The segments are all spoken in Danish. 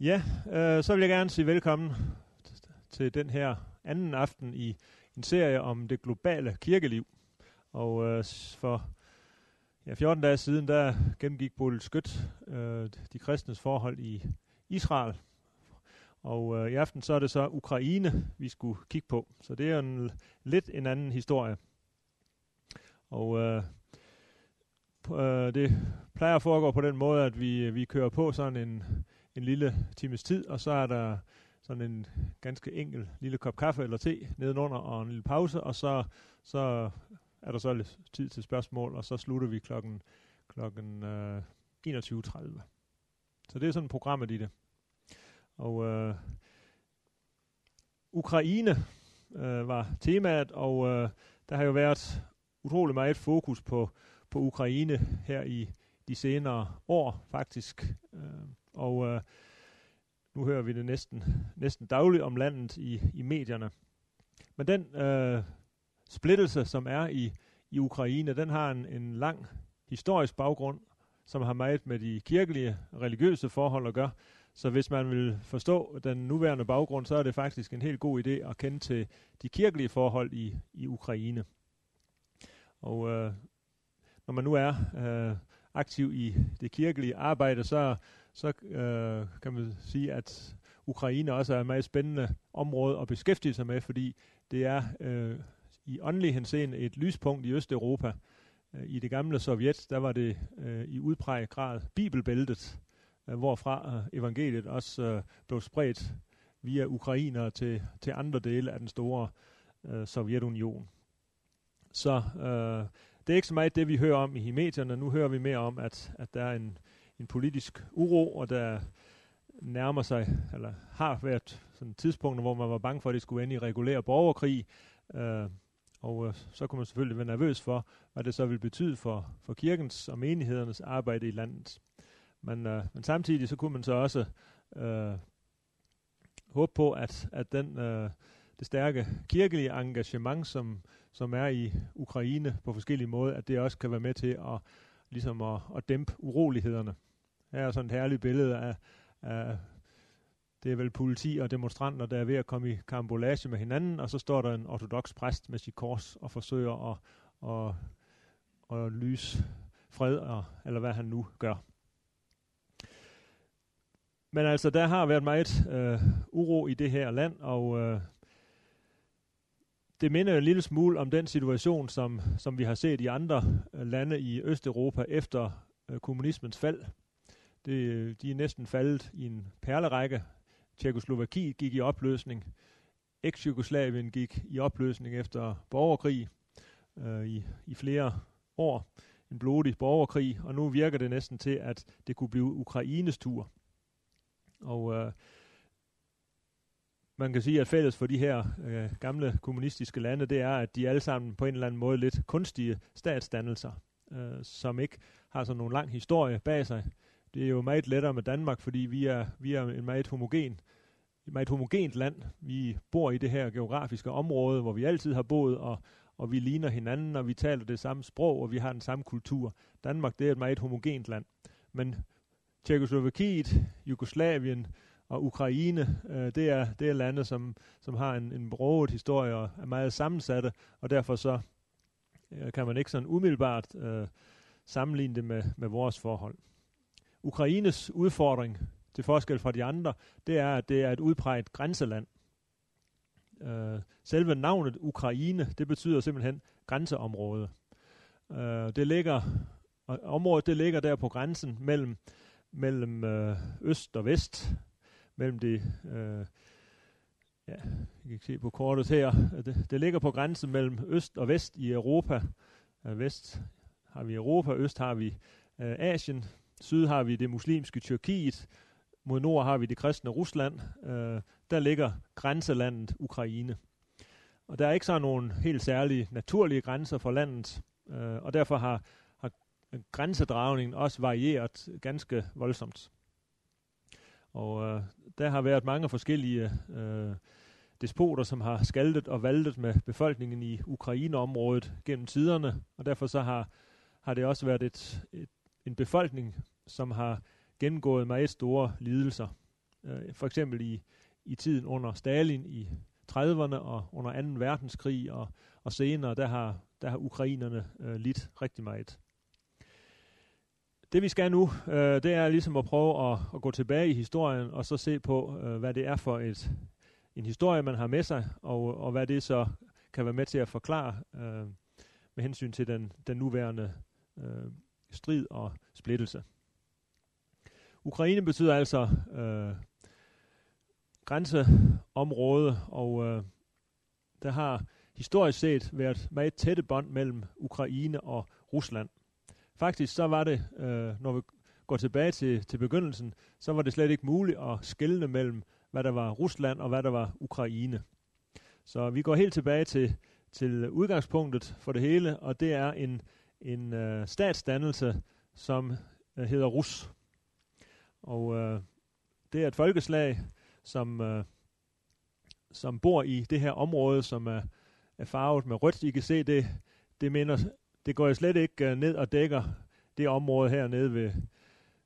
Ja, øh, så vil jeg gerne sige velkommen til den her anden aften i en serie om det globale kirkeliv. Og øh, for ja, 14 dage siden, der gennemgik Bodil Skødt øh, de kristnes forhold i Israel. Og øh, i aften så er det så Ukraine, vi skulle kigge på. Så det er en lidt en anden historie. Og øh, øh, det plejer at foregå på den måde, at vi, vi kører på sådan en, en lille times tid, og så er der sådan en ganske enkel lille kop kaffe eller te nedenunder og en lille pause, og så, så er der så lidt tid til spørgsmål, og så slutter vi klokken, klokken øh, 21.30. Så det er sådan programmet i det. Og øh, Ukraine øh, var temaet, og øh, der har jo været utrolig meget fokus på, på Ukraine her i de senere år faktisk. Øh, og øh, nu hører vi det næsten, næsten dagligt om landet i, i medierne. Men den øh, splittelse, som er i, i Ukraine, den har en, en lang historisk baggrund, som har meget med de kirkelige religiøse forhold at gøre. Så hvis man vil forstå den nuværende baggrund, så er det faktisk en helt god idé at kende til de kirkelige forhold i, i Ukraine. Og øh, når man nu er øh, aktiv i det kirkelige arbejde, så, så øh, kan man sige, at Ukraine også er et meget spændende område at beskæftige sig med, fordi det er øh, i åndelig henseende et lyspunkt i Østeuropa. Øh, I det gamle Sovjet, der var det øh, i udpræget grad bibelbæltet, øh, hvorfra øh, evangeliet også øh, blev spredt via ukrainer til, til andre dele af den store øh, Sovjetunion. Så øh, det er ikke så meget det, vi hører om i medierne. Nu hører vi mere om, at, at der er en, en politisk uro, og der nærmer sig, eller har været sådan tidspunkter, hvor man var bange for, at det skulle ende i regulær borgerkrig. Øh, og øh, så kunne man selvfølgelig være nervøs for, hvad det så vil betyde for, for kirkens og menighedernes arbejde i landet. Men, øh, men samtidig så kunne man så også øh, håbe på, at, at den, øh, det stærke kirkelige engagement, som, som er i Ukraine på forskellige måder, at det også kan være med til at, ligesom at, at dæmpe urolighederne. Her er sådan et herligt billede af, af det er vel politi og demonstranter, der er ved at komme i karambolage med hinanden, og så står der en ortodox præst med sit kors og forsøger at, at, at, at lyse fred, og, eller hvad han nu gør. Men altså, der har været meget øh, uro i det her land, og øh, det minder en lille smule om den situation, som, som vi har set i andre øh, lande i Østeuropa efter øh, kommunismens fald. Det, øh, de er næsten faldet i en perlerække. Tjekoslovakiet gik i opløsning. Eks-Jugoslavien gik i opløsning efter borgerkrig øh, i, i flere år. En blodig borgerkrig, og nu virker det næsten til, at det kunne blive Ukraines tur. Og øh, man kan sige, at fælles for de her øh, gamle kommunistiske lande, det er, at de alle sammen på en eller anden måde lidt kunstige statsdannelser, øh, som ikke har sådan nogle lang historie bag sig. Det er jo meget lettere med Danmark, fordi vi er, vi er en meget homogen, et meget homogent land. Vi bor i det her geografiske område, hvor vi altid har boet, og, og vi ligner hinanden, og vi taler det samme sprog, og vi har den samme kultur. Danmark, det er et meget homogent land. Men Tjekoslovakiet, Jugoslavien, og Ukraine, øh, det, er, det er lande, som, som har en, en broget historie og er meget sammensatte, og derfor så øh, kan man ikke sådan umiddelbart øh, sammenligne det med, med vores forhold. Ukraines udfordring, til forskel fra de andre, det er, at det er et udpræget grænseland. Øh, selve navnet Ukraine, det betyder simpelthen grænseområde. Øh, det ligger, området det ligger der på grænsen mellem, mellem øh, øst og vest, mellem de, øh, ja, I kan se på kortet her, det, det ligger på grænsen mellem øst og vest i Europa. Øh, vest har vi Europa, øst har vi øh, Asien, syd har vi det muslimske Tyrkiet, mod nord har vi det kristne Rusland. Øh, der ligger grænselandet Ukraine. Og der er ikke så nogen helt særlige naturlige grænser for landet, øh, og derfor har, har grænsedragningen også varieret ganske voldsomt. Og øh, der har været mange forskellige øh, despoter, som har skaldet og valtet med befolkningen i Ukraine-området gennem tiderne, og derfor så har, har det også været et, et, en befolkning, som har gennemgået meget store lidelser. øh, for eksempel i, i tiden under Stalin i 30'erne og under 2. verdenskrig og, og senere, der har, der har ukrainerne øh, lidt rigtig meget. Det vi skal nu, øh, det er ligesom at prøve at, at gå tilbage i historien og så se på, øh, hvad det er for et, en historie, man har med sig, og, og hvad det så kan være med til at forklare øh, med hensyn til den, den nuværende øh, strid og splittelse. Ukraine betyder altså øh, grænseområde, og øh, der har historisk set været meget tætte bånd mellem Ukraine og Rusland. Faktisk så var det, øh, når vi går tilbage til, til begyndelsen, så var det slet ikke muligt at skelne mellem, hvad der var Rusland og hvad der var Ukraine. Så vi går helt tilbage til, til udgangspunktet for det hele, og det er en, en øh, statsdannelse, som øh, hedder Rus. Og øh, det er et folkeslag, som, øh, som bor i det her område, som er, er farvet med rødt. I kan se, det, det, minder, det går slet ikke øh, ned og dækker det område hernede, ved,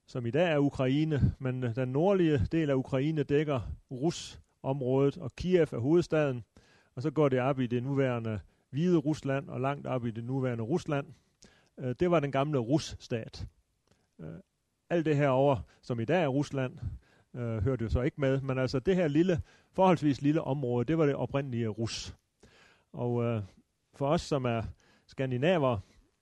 som i dag er Ukraine. Men øh, den nordlige del af Ukraine dækker Rus-området, og Kiev er hovedstaden. Og så går det op i det nuværende hvide Rusland, og langt op i det nuværende Rusland øh, det var den gamle Rus-stat. Øh, alt det her over, som i dag er Rusland, øh, hørte jo så ikke med, men altså det her lille, forholdsvis lille område, det var det oprindelige Rus. Og øh, for os, som er skandinaver,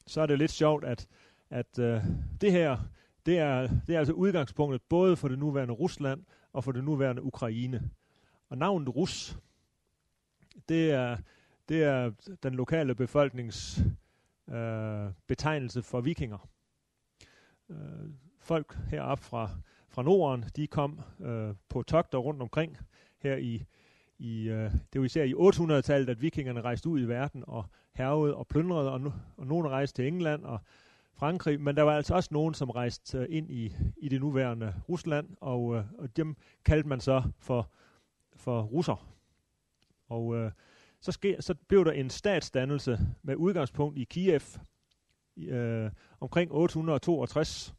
så er det lidt sjovt, at, at øh, det her, det er, det er altså udgangspunktet både for det nuværende Rusland og for det nuværende Ukraine. Og navnet Rus, det er, det er den lokale befolknings øh, betegnelse for vikinger. Øh, folk heroppe fra fra Norden, de kom øh, på togter rundt omkring her i, i øh, det var især i 800-tallet, at vikingerne rejste ud i verden og hervede og plyndrede, og, og nogle rejste til England og Frankrig, men der var altså også nogen, som rejste øh, ind i, i det nuværende Rusland, og, øh, og dem kaldte man så for, for russer. Og øh, så, sker, så blev der en statsdannelse med udgangspunkt i Kiev øh, omkring 862.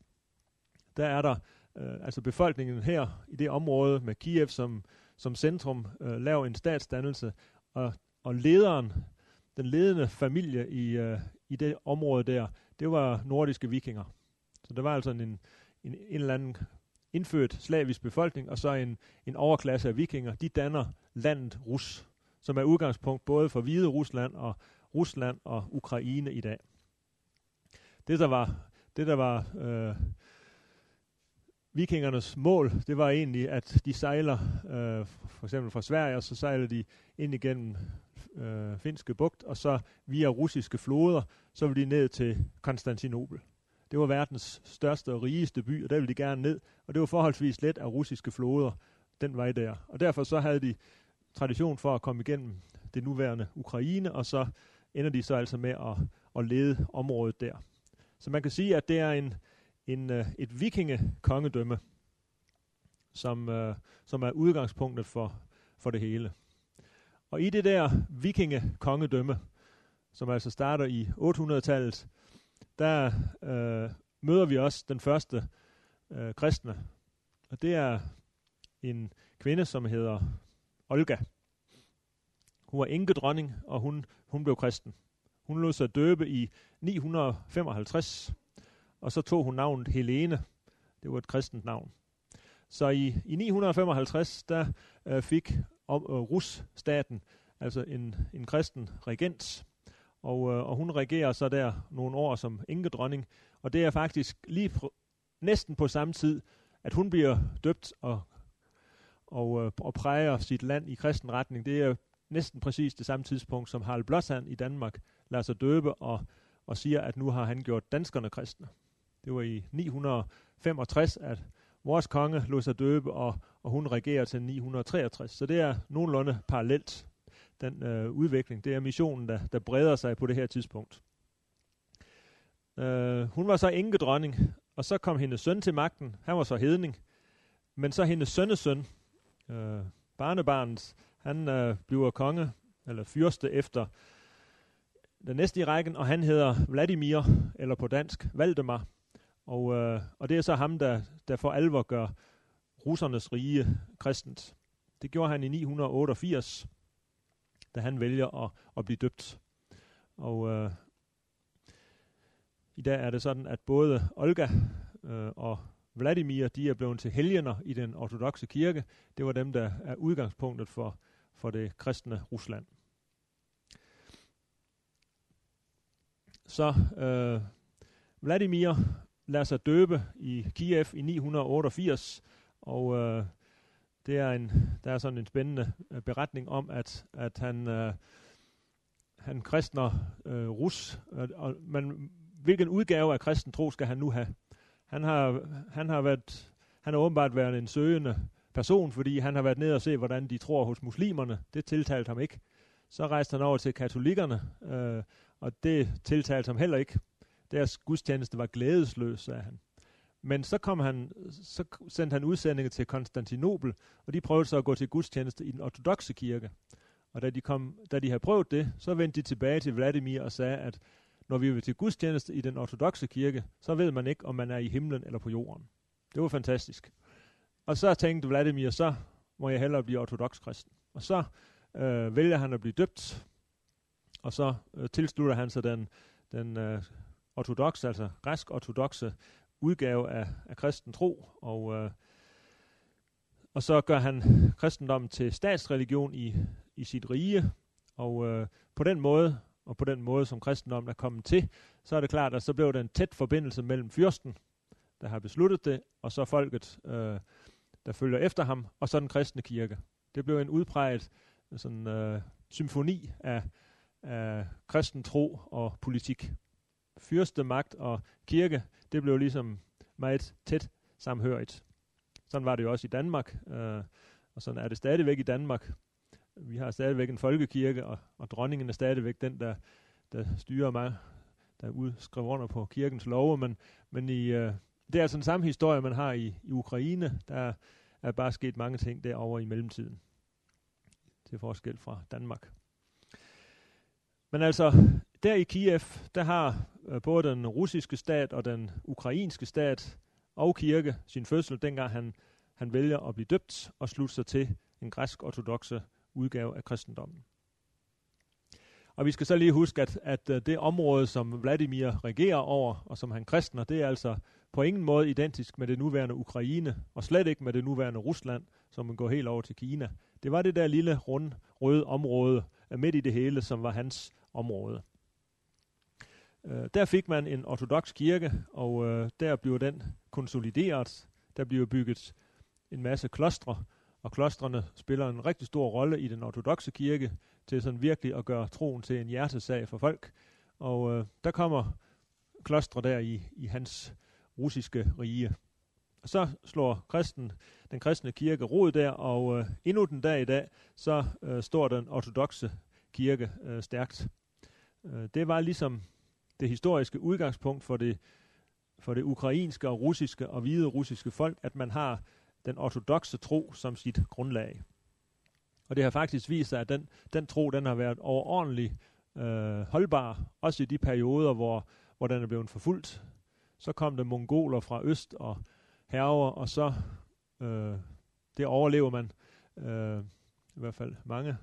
Der er der øh, altså befolkningen her i det område med Kiev som, som centrum, øh, laver en statsdannelse, og, og lederen, den ledende familie i, øh, i det område der, det var nordiske vikinger. Så der var altså en, en, en eller anden indfødt slavisk befolkning, og så en, en overklasse af vikinger, de danner landet Rus, som er udgangspunkt både for Hvide Rusland og Rusland og Ukraine i dag. Det der var, det der var øh, vikingernes mål, det var egentlig, at de sejler øh, for eksempel fra Sverige, og så sejler de ind igennem øh, finske bugt, og så via russiske floder, så vil de ned til Konstantinopel. Det var verdens største og rigeste by, og der ville de gerne ned, og det var forholdsvis let af russiske floder den vej der. Og derfor så havde de tradition for at komme igennem det nuværende Ukraine, og så ender de så altså med at, at lede området der. Så man kan sige, at det er en, en, øh, et vikingekongedømme, som, øh, som er udgangspunktet for, for det hele. Og i det der vikingekongedømme, som altså starter i 800-tallet, der øh, møder vi også den første øh, kristne. Og det er en kvinde, som hedder Olga. Hun var enkedronning, og hun, hun blev kristen. Hun lod sig døbe i 955, og så tog hun navnet Helene. Det var et kristent navn. Så i, i 955, der øh, fik om, øh, Rus-staten altså en, en kristen regent, og, øh, og hun regerer så der nogle år som enkedronning, og det er faktisk lige pr- næsten på samme tid, at hun bliver døbt og, og, øh, og præger sit land i kristen retning. Det er næsten præcis det samme tidspunkt, som Harald Blåsand i Danmark lader sig døbe og, og siger, at nu har han gjort danskerne kristne. Det var i 965, at vores konge lod sig døbe, og, og hun regerer til 963. Så det er nogenlunde parallelt, den øh, udvikling. Det er missionen, der, der breder sig på det her tidspunkt. Øh, hun var så enkedronning, og så kom hendes søn til magten. Han var så hedning. Men så hendes sønnesøn, øh, barnebarnet, han øh, bliver konge, eller fyrste efter den næste i rækken, og han hedder Vladimir, eller på dansk Valdemar. Og, øh, og det er så ham, der, der for alvor gør russernes rige kristent. Det gjorde han i 988, da han vælger at, at blive døbt. Og øh, i dag er det sådan, at både Olga øh, og Vladimir, de er blevet til helgener i den ortodoxe kirke. Det var dem, der er udgangspunktet for, for det kristne Rusland. Så øh, Vladimir lader sig døbe i Kiev i 988, og øh, det er en, der er sådan en spændende øh, beretning om, at, at han, øh, han kristner øh, Rus, øh, og man, hvilken udgave af kristen tro skal han nu have? Han har, han har været, han har åbenbart været en søgende person, fordi han har været ned og se, hvordan de tror hos muslimerne. Det tiltalte ham ikke. Så rejste han over til katolikkerne, øh, og det tiltalte ham heller ikke. Deres gudstjeneste var glædesløs, sagde han. Men så, kom han, så sendte han udsendinger til Konstantinopel, og de prøvede så at gå til gudstjeneste i den ortodoxe kirke. Og da de, kom, da de havde prøvet det, så vendte de tilbage til Vladimir og sagde, at når vi vil til gudstjeneste i den ortodoxe kirke, så ved man ikke, om man er i himlen eller på jorden. Det var fantastisk. Og så tænkte Vladimir, så må jeg hellere blive ortodox kristen. Og så øh, vælger han at blive døbt, og så øh, tilslutter han sig den, den øh, ortodoxe, altså græsk-ortodoxe udgave af, af kristen tro, og, øh, og så gør han kristendommen til statsreligion i, i sit rige, og øh, på den måde, og på den måde, som kristendommen er kommet til, så er det klart, at så blev der en tæt forbindelse mellem fyrsten, der har besluttet det, og så folket, øh, der følger efter ham, og så den kristne kirke. Det blev en udpræget sådan, øh, symfoni af, af kristen tro og politik. Fyrste, magt og kirke, det blev ligesom meget tæt samhørigt. Sådan var det jo også i Danmark, øh, og sådan er det stadigvæk i Danmark. Vi har stadigvæk en folkekirke, og, og dronningen er stadigvæk den, der, der styrer mig, der udskriver under på kirkens love, men, men i, øh, det er altså den samme historie, man har i, i Ukraine. Der er bare sket mange ting derovre i mellemtiden. Til forskel fra Danmark. Men altså, der i Kiev, der har øh, både den russiske stat og den ukrainske stat og kirke sin fødsel, dengang han, han vælger at blive døbt og slutte sig til en græsk-ortodoxe udgave af kristendommen. Og vi skal så lige huske, at, at øh, det område, som Vladimir regerer over, og som han kristner, det er altså på ingen måde identisk med det nuværende Ukraine, og slet ikke med det nuværende Rusland, som man går helt over til Kina. Det var det der lille, rund, røde område øh, midt i det hele, som var hans område. Øh, der fik man en ortodox kirke, og øh, der blev den konsolideret. Der blev bygget en masse klostre, og klostrene spiller en rigtig stor rolle i den ortodoxe kirke til sådan virkelig at gøre troen til en hjertesag for folk. Og øh, der kommer klostre der i, i hans russiske rige. Og så slår kristen, den kristne kirke rod der, og øh, endnu den dag i dag, så øh, står den ortodoxe kirke øh, stærkt. Øh, det var ligesom det historiske udgangspunkt for det, for det ukrainske og russiske og hvide russiske folk, at man har den ortodoxe tro som sit grundlag. Og det har faktisk vist sig, at den, den tro den har været overordentlig øh, holdbar, også i de perioder, hvor, hvor den er blevet forfulgt. Så kom der mongoler fra øst og herver, og så øh, det overlever man, øh, i hvert fald mange,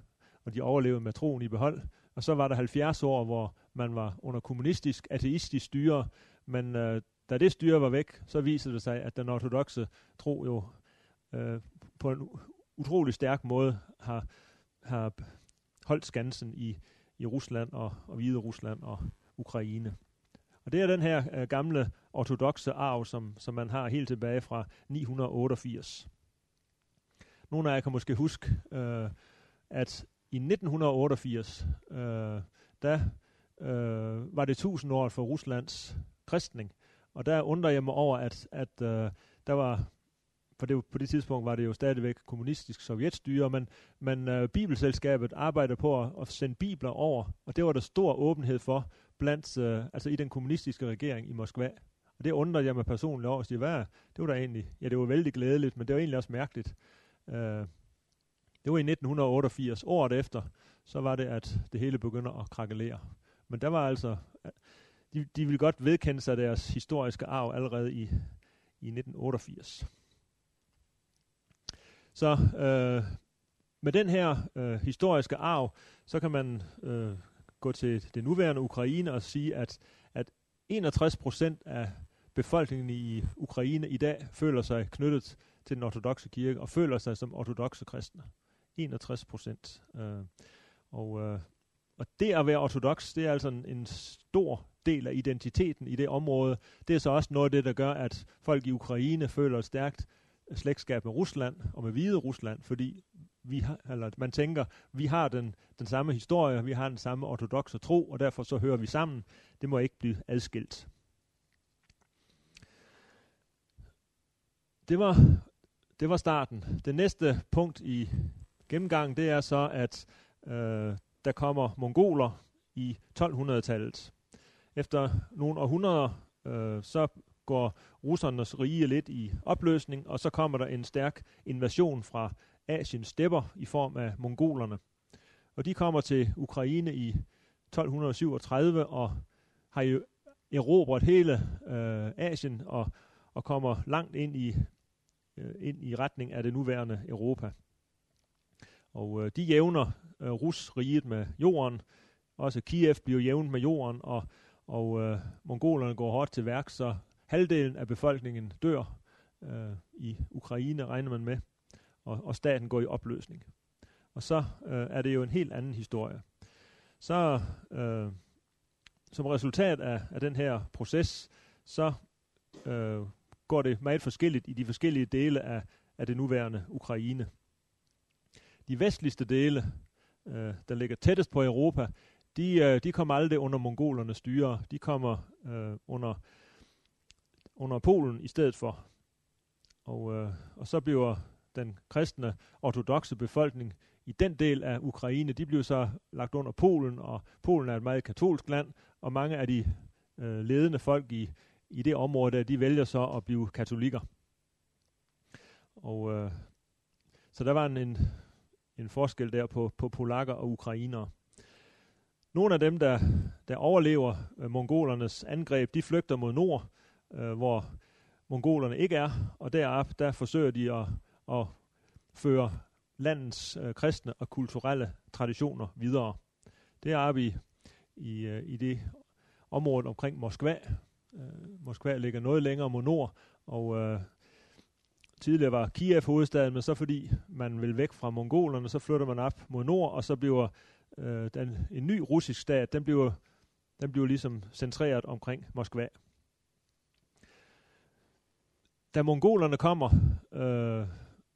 og de overlevede med troen i behold. Og så var der 70 år, hvor man var under kommunistisk, ateistisk styre, men øh, da det styre var væk, så viser det sig, at den ortodoxe tro jo øh, på en utrolig stærk måde har, har holdt skansen i, i Rusland og, og Hvide Rusland og Ukraine. Og det er den her øh, gamle ortodoxe arv, som, som man har helt tilbage fra 988. Nogle af jer kan måske huske, øh, at i 1988, øh, der øh, var det 1000 år for Ruslands kristning. Og der undrer jeg mig over, at, at øh, der var, for det, på det tidspunkt var det jo stadigvæk kommunistisk sovjetstyre, men, men øh, Bibelselskabet arbejdede på at, at sende bibler over, og det var der stor åbenhed for blandt, øh, altså i den kommunistiske regering i Moskva. Og det undrede jeg mig personligt over, at sige, hvad det var da egentlig, ja det var vældig glædeligt, men det var egentlig også mærkeligt. Øh, det var i 1988. Året efter, så var det, at det hele begynder at krakelere. Men der var altså, de, de ville godt vedkende sig deres historiske arv allerede i, i 1988. Så øh, med den her øh, historiske arv, så kan man øh, gå til det nuværende Ukraine og sige, at, at 61 procent af befolkningen i Ukraine i dag føler sig knyttet til den ortodoxe kirke og føler sig som ortodoxe kristne. 61 procent. Øh, og, øh, og det at være ortodox, det er altså en, en stor del af identiteten i det område. Det er så også noget af det, der gør, at folk i Ukraine føler stærkt slægtskab med Rusland og med Hvide Rusland, fordi vi har, eller man tænker, vi har den, den samme historie, vi har den samme ortodoxe tro, og derfor så hører vi sammen. Det må ikke blive adskilt. Det var, det var starten. Det næste punkt i gennemgangen, det er så, at øh, der kommer mongoler i 1200-tallet. Efter nogle århundreder, øh, så går russernes rige lidt i opløsning, og så kommer der en stærk invasion fra Asiens stepper i form af mongolerne. Og de kommer til Ukraine i 1237 og har jo erobret hele øh, Asien og, og kommer langt ind i, øh, ind i retning af det nuværende Europa. Og øh, de jævner øh, Rus-riget med jorden. Også Kiev bliver jævnet med jorden, og, og øh, mongolerne går hårdt til værk, så halvdelen af befolkningen dør øh, i Ukraine, regner man med, og, og staten går i opløsning. Og så øh, er det jo en helt anden historie. Så øh, som resultat af, af den her proces, så øh, går det meget forskelligt i de forskellige dele af, af det nuværende Ukraine. De vestligste dele, øh, der ligger tættest på Europa, de, øh, de kommer aldrig under mongolernes styre. De kommer øh, under, under Polen i stedet for. Og, øh, og så bliver den kristne ortodoxe befolkning i den del af Ukraine, de bliver så lagt under Polen, og Polen er et meget katolsk land, og mange af de øh, ledende folk i, i det område, der, de vælger så at blive katolikker. Og øh, så der var en, en, en forskel der på, på polakker og ukrainere. Nogle af dem, der, der overlever øh, mongolernes angreb, de flygter mod nord, øh, hvor mongolerne ikke er, og derop der forsøger de at, at føre landets øh, kristne og kulturelle traditioner videre. Det er vi i, øh, i det område omkring Moskva. Øh, Moskva ligger noget længere mod nord, og øh, tidligere var Kiev hovedstaden, men så fordi man vil væk fra mongolerne, så flytter man op mod nord, og så bliver øh, den, en ny russisk stat, den bliver, den bliver ligesom centreret omkring Moskva. Da mongolerne kommer, øh,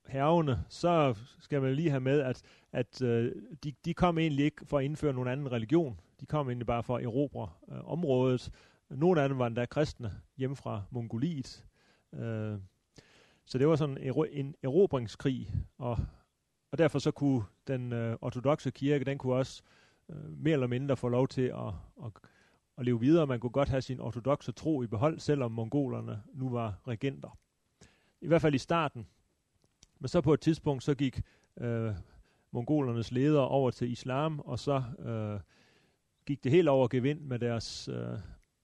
hervene, så skal man lige have med, at, at øh, de, de kom egentlig ikke for at indføre nogen anden religion. De kom egentlig bare for at erobre øh, området. Nogle af dem var endda kristne hjemme fra Mongoliet. Øh, så det var sådan en, en erobringskrig, og, og derfor så kunne den øh, ortodoxe kirke, den kunne også øh, mere eller mindre få lov til at, at, at leve videre. Man kunne godt have sin ortodoxe tro i behold, selvom mongolerne nu var regenter. I hvert fald i starten, men så på et tidspunkt, så gik øh, mongolernes ledere over til islam, og så øh, gik det helt over gevind med deres, øh,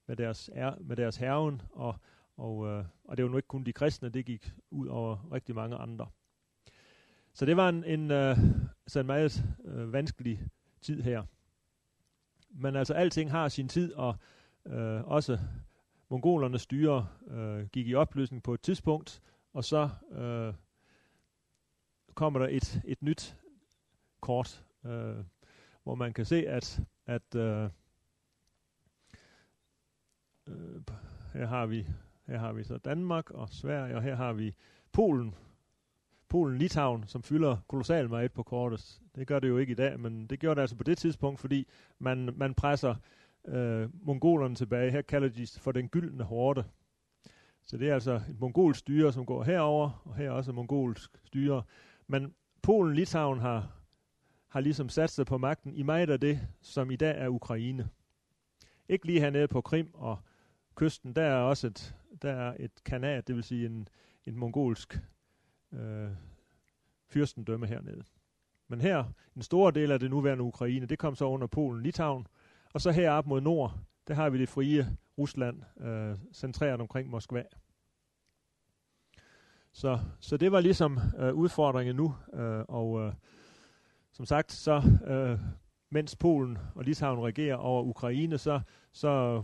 med deres, er, med deres herven, og, og, øh, og det var nu ikke kun de kristne, det gik ud over rigtig mange andre. Så det var en, en, øh, så en meget øh, vanskelig tid her. Men altså alting har sin tid, og øh, også mongolernes styre øh, gik i opløsning på et tidspunkt, og så øh, kommer der et, et nyt kort, øh, hvor man kan se, at, at øh, øh, her har vi her har vi så Danmark og Sverige, og her har vi Polen, Polen, Litauen, som fylder kolossalt meget på kortet. Det gør det jo ikke i dag, men det gjorde det altså på det tidspunkt, fordi man, man presser øh, mongolerne tilbage. Her kalder de for den gyldne horde. Så det er altså et mongolsk styre, som går herover, og her også et mongolsk styre, men Polen, Litauen har, har ligesom sat sig på magten i meget af det, som i dag er Ukraine. Ikke lige hernede på Krim og kysten, der er også et, der er et kanat, det vil sige en, en mongolsk øh, fyrstendømme hernede. Men her, en stor del af det nuværende Ukraine, det kom så under Polen, Litauen, og så heroppe mod nord, der har vi det frie Rusland, øh, centreret omkring Moskva. så, så det var ligesom øh, udfordringen nu, øh, og øh, som sagt, så øh, mens Polen og Litauen regerer over Ukraine, så, så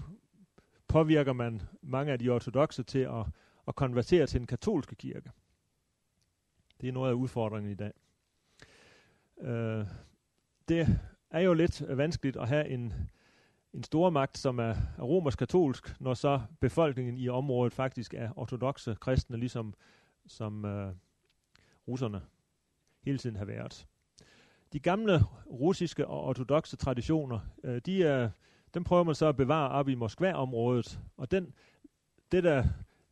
påvirker man mange af de ortodoxe til at, at konvertere til den katolske kirke. Det er noget af udfordringen i dag. Øh, det er jo lidt vanskeligt at have en, en stormagt, som er, er romersk-katolsk, når så befolkningen i området faktisk er ortodoxe kristne, ligesom som øh, russerne hele tiden har været. De gamle russiske og ortodoxe traditioner, øh, de er, dem prøver man så at bevare op i Moskva-området, og den, det der,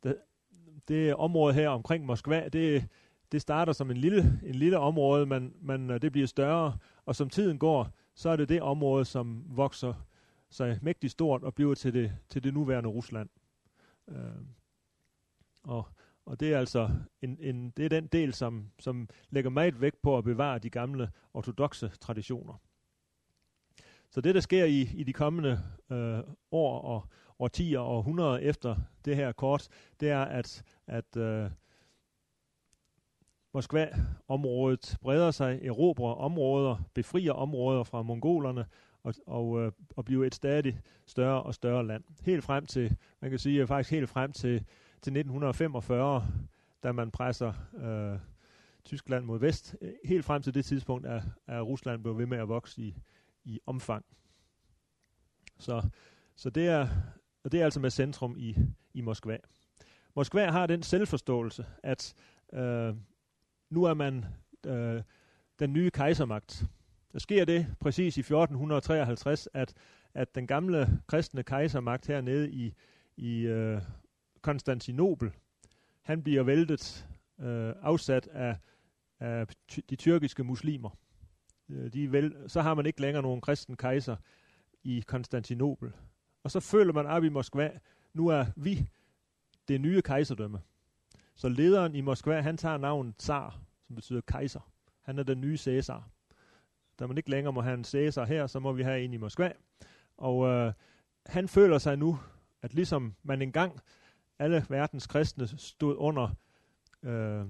det, det område her omkring Moskva, det, det starter som en lille, en lille område, men, men øh, det bliver større, og som tiden går, så er det det område, som vokser sig mægtigt stort og bliver til det, til det nuværende Rusland. Øh, og, og det er altså en, en, det er den del, som, som lægger meget vægt på at bevare de gamle ortodoxe traditioner. Så det, der sker i, i de kommende øh, år og årtier og århundreder efter det her kort, det er, at, at øh, Moskva-området breder sig, erobrer områder, befrier områder fra mongolerne og, og, øh, og bliver et stadig større og større land. Helt frem til, man kan sige øh, faktisk helt frem til, til 1945, da man presser øh, Tyskland mod vest. Øh, helt frem til det tidspunkt er, er Rusland blevet ved med at vokse i, i omfang. Så, så det, er, og det er altså med centrum i, i Moskva. Moskva har den selvforståelse, at øh, nu er man øh, den nye kejsermagt. Der sker det præcis i 1453, at, at den gamle kristne kejsermagt hernede i, i øh, Konstantinopel, han bliver væltet, øh, afsat af, af de tyrkiske muslimer. Øh, de vel, så har man ikke længere nogen kristen kejser i Konstantinopel. Og så føler man op i Moskva, nu er vi det nye kejserdømme. Så lederen i Moskva, han tager navnet Tsar, som betyder kejser. Han er den nye Cæsar. Da man ikke længere må have en Cæsar her, så må vi have en i Moskva. Og øh, han føler sig nu, at ligesom man engang alle verdens kristne stod under øh,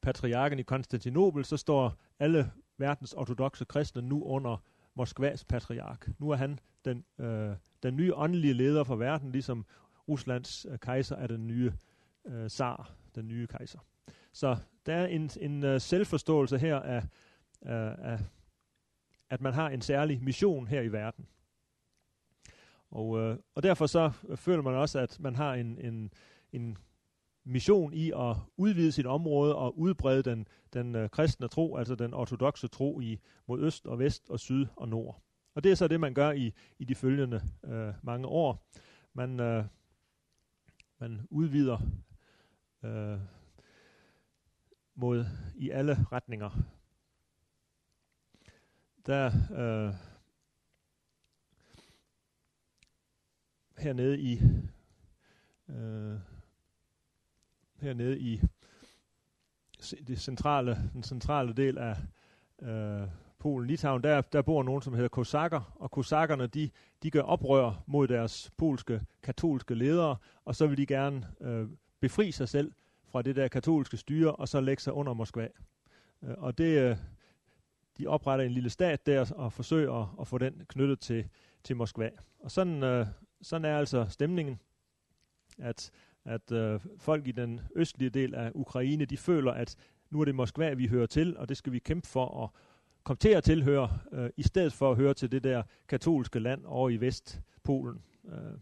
patriarken i Konstantinopel, så står alle verdens ortodoxe kristne nu under Moskvas patriark. Nu er han den, øh, den nye åndelige leder for verden, ligesom Ruslands øh, kejser er den nye øh, zar, den nye kejser. Så der er en, en uh, selvforståelse her af, uh, af, at man har en særlig mission her i verden. Og, uh, og derfor så føler man også, at man har en, en, en mission i at udvide sit område og udbrede den, den uh, kristne tro, altså den ortodoxe tro i mod øst og vest og syd og nord. Og det er så det, man gør i, i de følgende uh, mange år. Man, uh, man udvider uh, mod i alle retninger. Der øh, hernede i øh, hernede i det centrale, den centrale del af øh, Polen, Litauen, der, der bor nogen, som hedder kosakker, og kosakkerne, de, de gør oprør mod deres polske katolske ledere, og så vil de gerne øh, befri sig selv fra det der katolske styre, og så lægge sig under Moskva. Øh, og det, øh, de opretter en lille stat der, og forsøger at, at få den knyttet til, til Moskva. Og sådan, øh, sådan er altså stemningen, at, at øh, folk i den østlige del af Ukraine, de føler, at nu er det Moskva, vi hører til, og det skal vi kæmpe for at komme til at tilhøre, øh, i stedet for at høre til det der katolske land over i Vestpolen. Øh,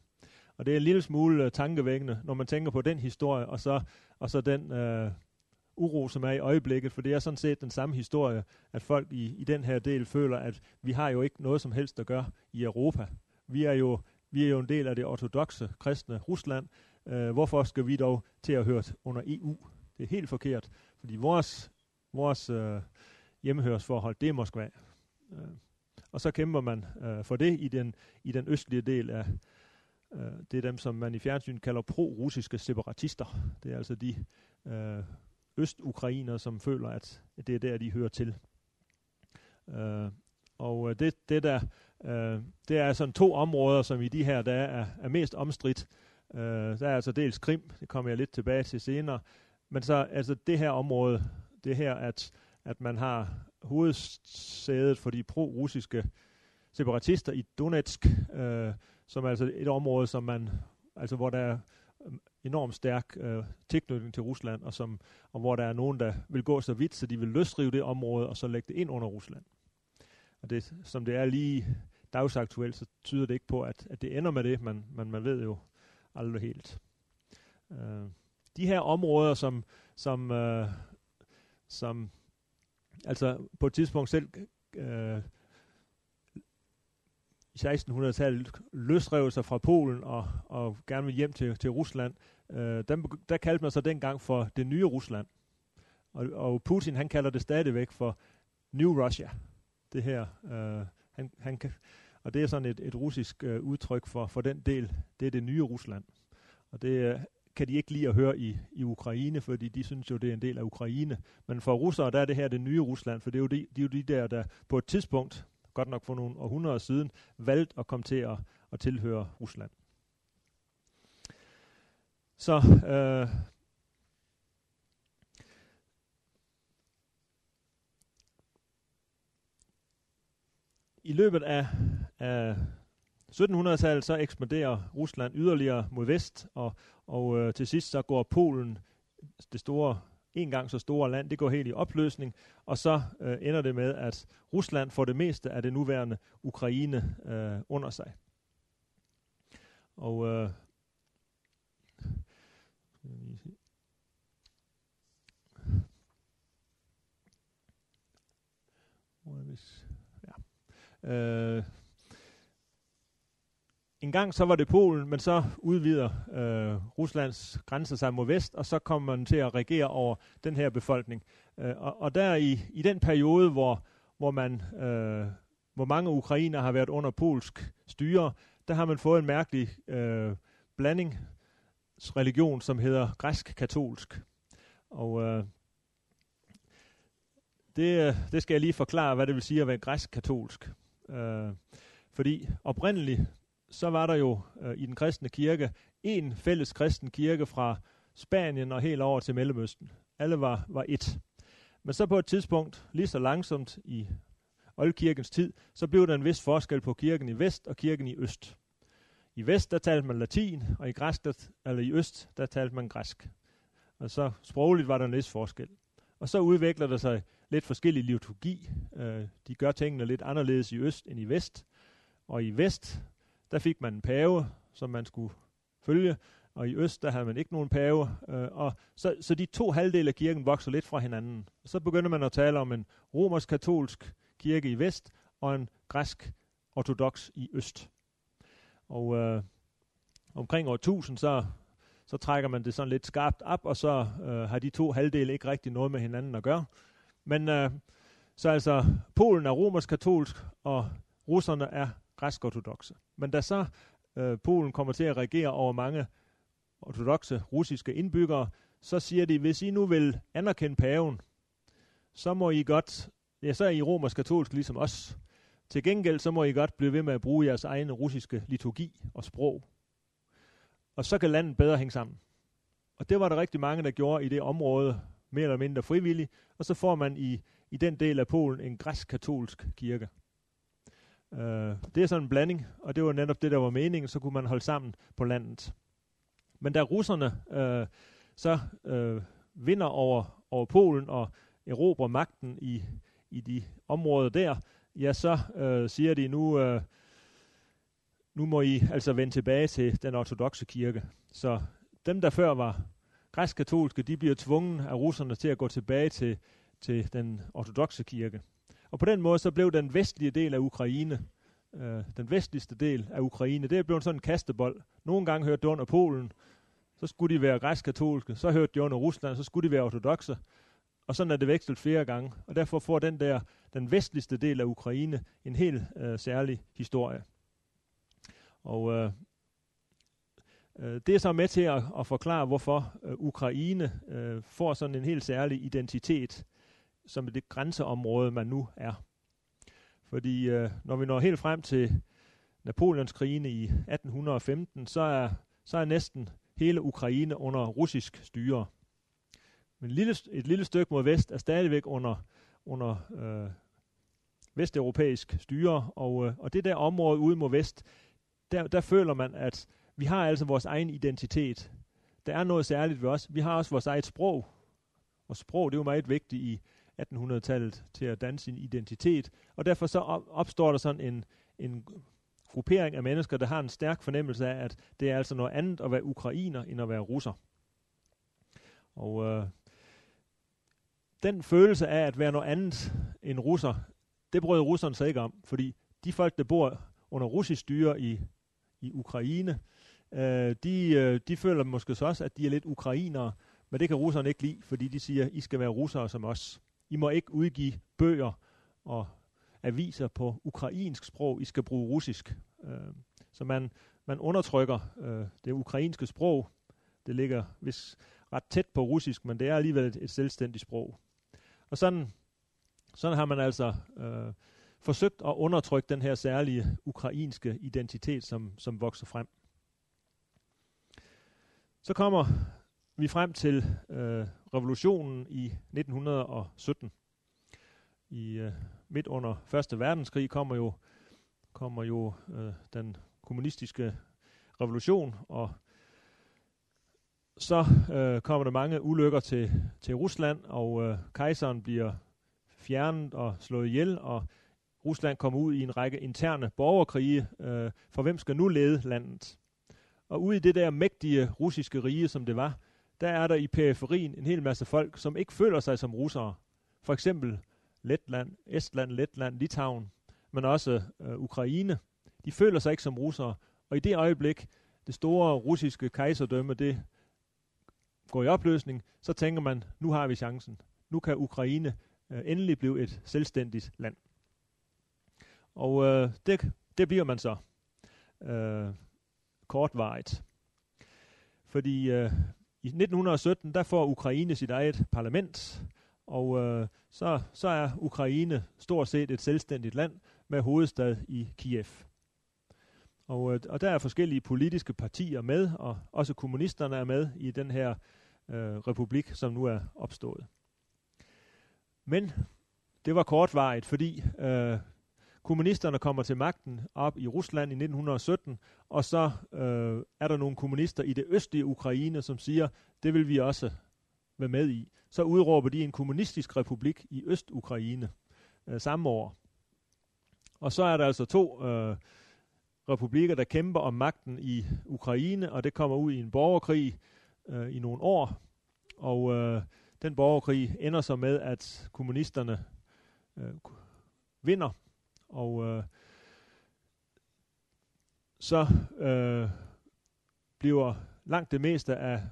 og det er en lille smule uh, tankevækkende, når man tænker på den historie, og så, og så den uh, uro, som er i øjeblikket, for det er sådan set den samme historie, at folk i, i den her del føler, at vi har jo ikke noget som helst at gøre i Europa. Vi er jo, vi er jo en del af det ortodoxe kristne Rusland. Uh, hvorfor skal vi dog til at høre under EU? Det er helt forkert, fordi vores, vores uh, hjemmehørsforhold, det er Moskva. Uh, og så kæmper man uh, for det i den, i den østlige del af, Øh, det er dem, som man i fjernsyn kalder pro-russiske separatister. Det er altså de øh, østukrainer, som føler, at det er der, de hører til. Øh, og øh, det, det, der, øh, det er sådan to områder, som i de her dage er, er mest omstridt. Øh, der er altså dels Krim, det kommer jeg lidt tilbage til senere, men så altså det her område, det her, at, at man har hovedsædet for de pro-russiske separatister i Donetsk, øh, som er altså et område, som man, altså hvor der er øhm, enormt stærk øh, tilknytning til Rusland, og, som, og hvor der er nogen, der vil gå så vidt, så de vil løsrive det område, og så lægge det ind under Rusland. Og det, som det er lige dagsaktuelt, så tyder det ikke på, at, at det ender med det, men, man, man ved jo aldrig helt. Øh, de her områder, som, som, øh, som altså på et tidspunkt selv øh, i 1600-tallet løsrev sig fra Polen og, og gerne vil hjem til, til Rusland, øh, der, der kaldte man så dengang for det nye Rusland. Og, og Putin, han kalder det stadigvæk for New Russia. Det her, øh, han, han kan, og det er sådan et, et russisk øh, udtryk for, for den del, det er det nye Rusland. Og det øh, kan de ikke lide at høre i, i Ukraine, fordi de synes jo, det er en del af Ukraine. Men for russere, der er det her det nye Rusland, for det er jo de, de, er jo de der, der på et tidspunkt godt nok for nogle århundreder siden, valgt at komme til at, at tilhøre Rusland. Så øh, i løbet af, af 1700-tallet så ekspanderer Rusland yderligere mod vest, og, og øh, til sidst så går Polen, det store en gang så store land, det går helt i opløsning, og så øh, ender det med, at Rusland får det meste af det nuværende Ukraine øh, under sig. Og øh, ja. øh, en gang så var det Polen, men så udvider øh, Ruslands grænser sig mod vest, og så kommer man til at regere over den her befolkning. Øh, og, og der i, i den periode, hvor, hvor, man, øh, hvor mange ukrainer har været under polsk styre, der har man fået en mærkelig øh, blandingsreligion, som hedder græsk-katolsk. Og øh, det, det skal jeg lige forklare, hvad det vil sige at være græsk-katolsk. Øh, fordi oprindeligt, så var der jo øh, i den kristne kirke en fælles kristen kirke fra Spanien og helt over til Mellemøsten. Alle var, var et. Men så på et tidspunkt, lige så langsomt i oldkirkens tid, så blev der en vis forskel på kirken i vest og kirken i øst. I vest, der talte man latin, og i, græsk, der, eller i øst, der talte man græsk. Og så sprogligt var der en vis forskel. Og så udvikler der sig lidt forskellig liturgi. Øh, de gør tingene lidt anderledes i øst end i vest. Og i vest, der fik man en pave, som man skulle følge, og i øst, der havde man ikke nogen pave. Øh, og så, så de to halvdele af kirken vokser lidt fra hinanden. Så begynder man at tale om en romersk-katolsk kirke i vest, og en græsk-ortodox i øst. Og øh, omkring år 1000, så, så trækker man det sådan lidt skarpt op, og så øh, har de to halvdele ikke rigtig noget med hinanden at gøre. Men øh, så altså, Polen er romersk-katolsk, og russerne er græsk-ortodoxe. Men da så øh, Polen kommer til at regere over mange ortodoxe russiske indbyggere, så siger de, hvis I nu vil anerkende paven, så må I godt, ja, så er I romersk-katolsk ligesom os. Til gengæld så må I godt blive ved med at bruge jeres egen russiske liturgi og sprog. Og så kan landet bedre hænge sammen. Og det var der rigtig mange, der gjorde i det område, mere eller mindre frivilligt, og så får man i, i den del af Polen en græsk-katolsk kirke. Øh, det er sådan en blanding, og det var netop det, der var meningen, så kunne man holde sammen på landet. Men da russerne øh, så øh, vinder over, over Polen og erobrer magten i, i de områder der, ja, så øh, siger de nu, øh, nu må I altså vende tilbage til den ortodoxe kirke. Så dem, der før var græsk-katolske, de bliver tvunget af russerne til at gå tilbage til, til den ortodoxe kirke. Og på den måde så blev den vestlige del af Ukraine, øh, den vestligste del af Ukraine, det blev sådan en kastebold. Nogle gange hørte det under Polen, så skulle de være græsk-katolske, så hørte de under Rusland, så skulle de være ortodoxe. Og sådan er det vekslet flere gange. Og derfor får den der, den vestligste del af Ukraine, en helt øh, særlig historie. Og øh, øh, det er så med til at, at forklare, hvorfor øh, Ukraine øh, får sådan en helt særlig identitet som det grænseområde, man nu er. Fordi øh, når vi når helt frem til Napoleonskrigene i 1815, så er, så er næsten hele Ukraine under russisk styre. Men et lille, et lille stykke mod vest er stadigvæk under, under øh, vesteuropæisk styre, og, øh, og det der område ude mod vest, der, der føler man, at vi har altså vores egen identitet. Der er noget særligt ved os. Vi har også vores eget sprog, og sprog det er jo meget vigtigt i 1800-tallet til at danne sin identitet, og derfor så opstår der sådan en, en gruppering af mennesker, der har en stærk fornemmelse af, at det er altså noget andet at være ukrainer, end at være russer. Og øh, den følelse af at være noget andet end russer, det brød russerne sig ikke om, fordi de folk, der bor under russisk styre i, i Ukraine, øh, de, øh, de føler måske så også, at de er lidt ukrainere, men det kan russerne ikke lide, fordi de siger, I skal være russere som os. I må ikke udgive bøger og aviser på ukrainsk sprog, I skal bruge russisk. Øh, så man, man undertrykker øh, det ukrainske sprog. Det ligger hvis ret tæt på russisk, men det er alligevel et, et selvstændigt sprog. Og sådan, sådan har man altså øh, forsøgt at undertrykke den her særlige ukrainske identitet, som, som vokser frem. Så kommer vi frem til øh, revolutionen i 1917. I øh, midt under Første Verdenskrig kommer jo kommer jo øh, den kommunistiske revolution, og så øh, kommer der mange ulykker til, til Rusland, og øh, kejseren bliver fjernet og slået ihjel, og Rusland kommer ud i en række interne borgerkrige, øh, for hvem skal nu lede landet? Og ude i det der mægtige russiske rige, som det var, der er der i periferien en hel masse folk, som ikke føler sig som russere. For eksempel Letland, Estland, Letland, Litauen, men også øh, Ukraine. De føler sig ikke som russere, og i det øjeblik, det store russiske kejserdømme, det går i opløsning, så tænker man, nu har vi chancen. Nu kan Ukraine øh, endelig blive et selvstændigt land. Og øh, det, det bliver man så øh, kortvarigt. Fordi øh, i 1917, der får Ukraine sit eget parlament, og øh, så, så er Ukraine stort set et selvstændigt land med hovedstad i Kiev. Og, øh, og der er forskellige politiske partier med, og også kommunisterne er med i den her øh, republik, som nu er opstået. Men det var kortvarigt, fordi øh, kommunisterne kommer til magten op i Rusland i 1917, og så øh, er der nogle kommunister i det østlige Ukraine, som siger, det vil vi også være med i. Så udråber de en kommunistisk republik i Øst-Ukraine øh, samme år. Og så er der altså to øh, republikker, der kæmper om magten i Ukraine, og det kommer ud i en borgerkrig øh, i nogle år. Og øh, den borgerkrig ender så med, at kommunisterne øh, vinder, og øh, så øh, bliver langt det meste af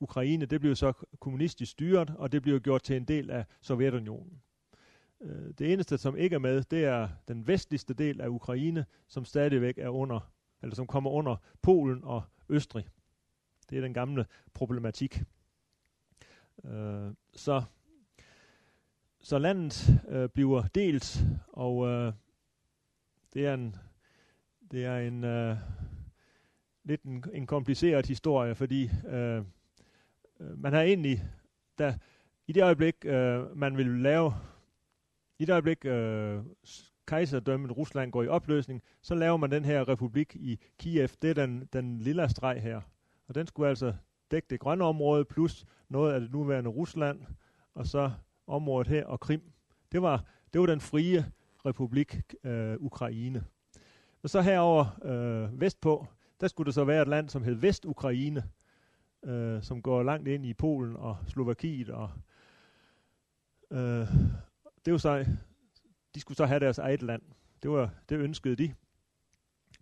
Ukraine, det bliver så kommunistisk styret, og det bliver gjort til en del af Sovjetunionen. Øh, det eneste, som ikke er med, det er den vestligste del af Ukraine, som stadigvæk er under, eller som kommer under Polen og Østrig. Det er den gamle problematik. Øh, så, så landet øh, bliver delt, og øh, det er en, det er en øh, lidt en, en kompliceret historie, fordi øh, øh, man har egentlig, da, i det øjeblik, øh, man vil lave i det øjeblik øh, kejserdømmet Rusland går i opløsning, så laver man den her republik i Kiev. Det er den, den lille streg her. Og den skulle altså dække det grønne område, plus noget af det nuværende Rusland, og så området her og Krim. Det var, det var den frie republik øh, Ukraine. Og så herover øh, vestpå, der skulle der så være et land, som hed Vestukraine, øh, som går langt ind i Polen og Slovakiet og øh, det var så, de skulle så have deres eget land. Det var det ønskede de.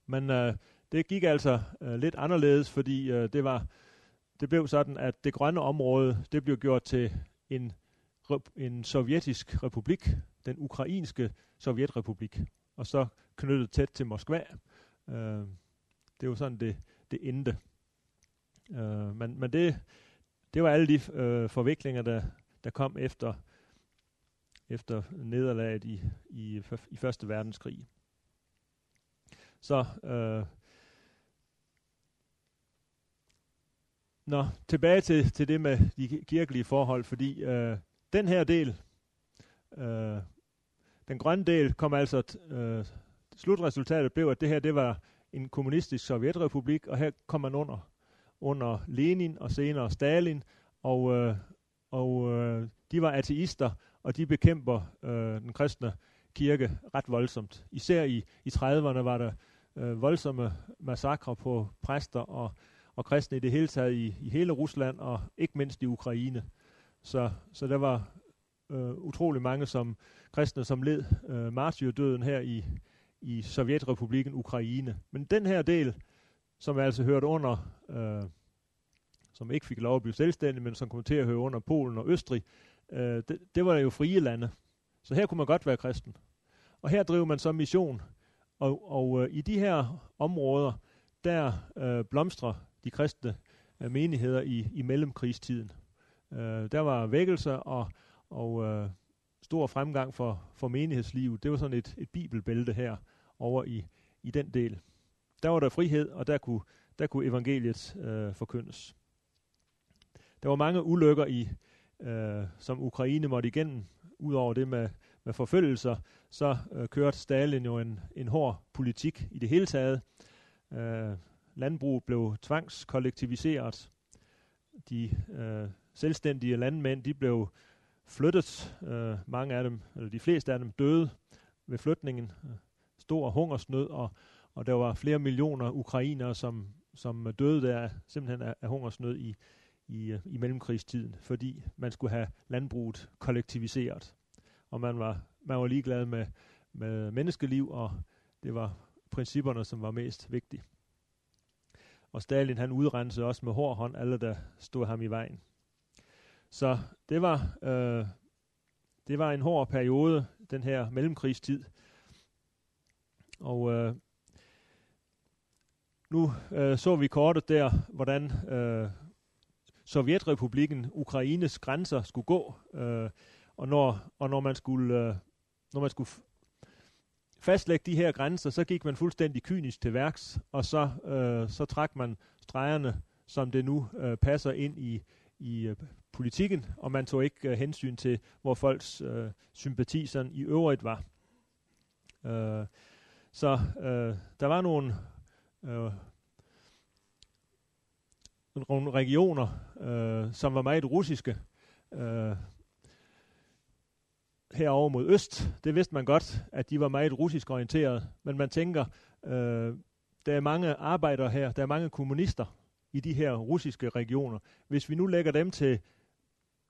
Men øh, det gik altså øh, lidt anderledes, fordi øh, det var det blev sådan, at det grønne område, det blev gjort til en, en sovjetisk republik, den ukrainske sovjetrepublik, og så knyttet tæt til Moskva. Øh, det var sådan, det, det endte. Øh, men men det, det var alle de øh, forviklinger, der, der kom efter efter nederlaget i, i, i Første Verdenskrig. Så øh, Nå, tilbage til, til det med de kirkelige forhold, fordi øh, den her del, øh, den grønne del, kom altså, øh, slutresultatet blev, at det her, det var en kommunistisk sovjetrepublik, og her kom man under, under Lenin og senere Stalin, og, øh, og øh, de var ateister, og de bekæmper øh, den kristne kirke ret voldsomt. Især i, i 30'erne var der øh, voldsomme massakre på præster og, og kristne i det hele taget i, i hele Rusland, og ikke mindst i Ukraine. Så, så der var øh, utrolig mange som kristne, som led øh, martyrdøden her i, i Sovjetrepubliken Ukraine. Men den her del, som altså hørte under, øh, som ikke fik lov at blive selvstændig, men som kom til at høre under Polen og Østrig, øh, det, det var jo frie lande. Så her kunne man godt være kristen. Og her driver man så mission. Og, og øh, i de her områder, der øh, blomstrer de kristne øh, menigheder i, i mellemkrigstiden. Øh, der var vækkelser og, og øh, stor fremgang for, for menighedslivet. Det var sådan et, et bibelbælte her over i, i den del. Der var der frihed, og der kunne, der kunne evangeliet øh, forkyndes. Der var mange ulykker, i, øh, som Ukraine måtte igennem, udover det med, med forfølgelser, så øh, kørte Stalin jo en, en hård politik i det hele taget. Øh, landbrug blev tvangskollektiviseret. De øh, selvstændige landmænd, de blev flyttet. Øh, mange af dem, eller de fleste af dem, døde ved flytningen. Stor hungersnød, og, og der var flere millioner ukrainere, som, som døde der simpelthen af, af hungersnød i, i, øh, i mellemkrigstiden, fordi man skulle have landbruget kollektiviseret. Og man var, man var ligeglad med, med menneskeliv, og det var principperne, som var mest vigtige. Og Stalin han udrensede også med hård hånd alle, der stod ham i vejen. Så det var, øh, det var en hård periode, den her mellemkrigstid. Og øh, nu øh, så vi kortet der, hvordan øh, Sovjetrepubliken Ukraines grænser skulle gå, øh, og når og når man skulle øh, når man skulle fastlægge de her grænser, så gik man fuldstændig kynisk til værks, og så øh, så trak man stregerne, som det nu øh, passer ind i i øh, politikken, og man tog ikke øh, hensyn til, hvor folks øh, sympati sådan i øvrigt var. Øh, så øh, der var nogle øh, nogle regioner, øh, som var meget russiske, øh, herover mod øst. Det vidste man godt, at de var meget russisk orienteret, men man tænker, øh, der er mange arbejdere her, der er mange kommunister i de her russiske regioner. Hvis vi nu lægger dem til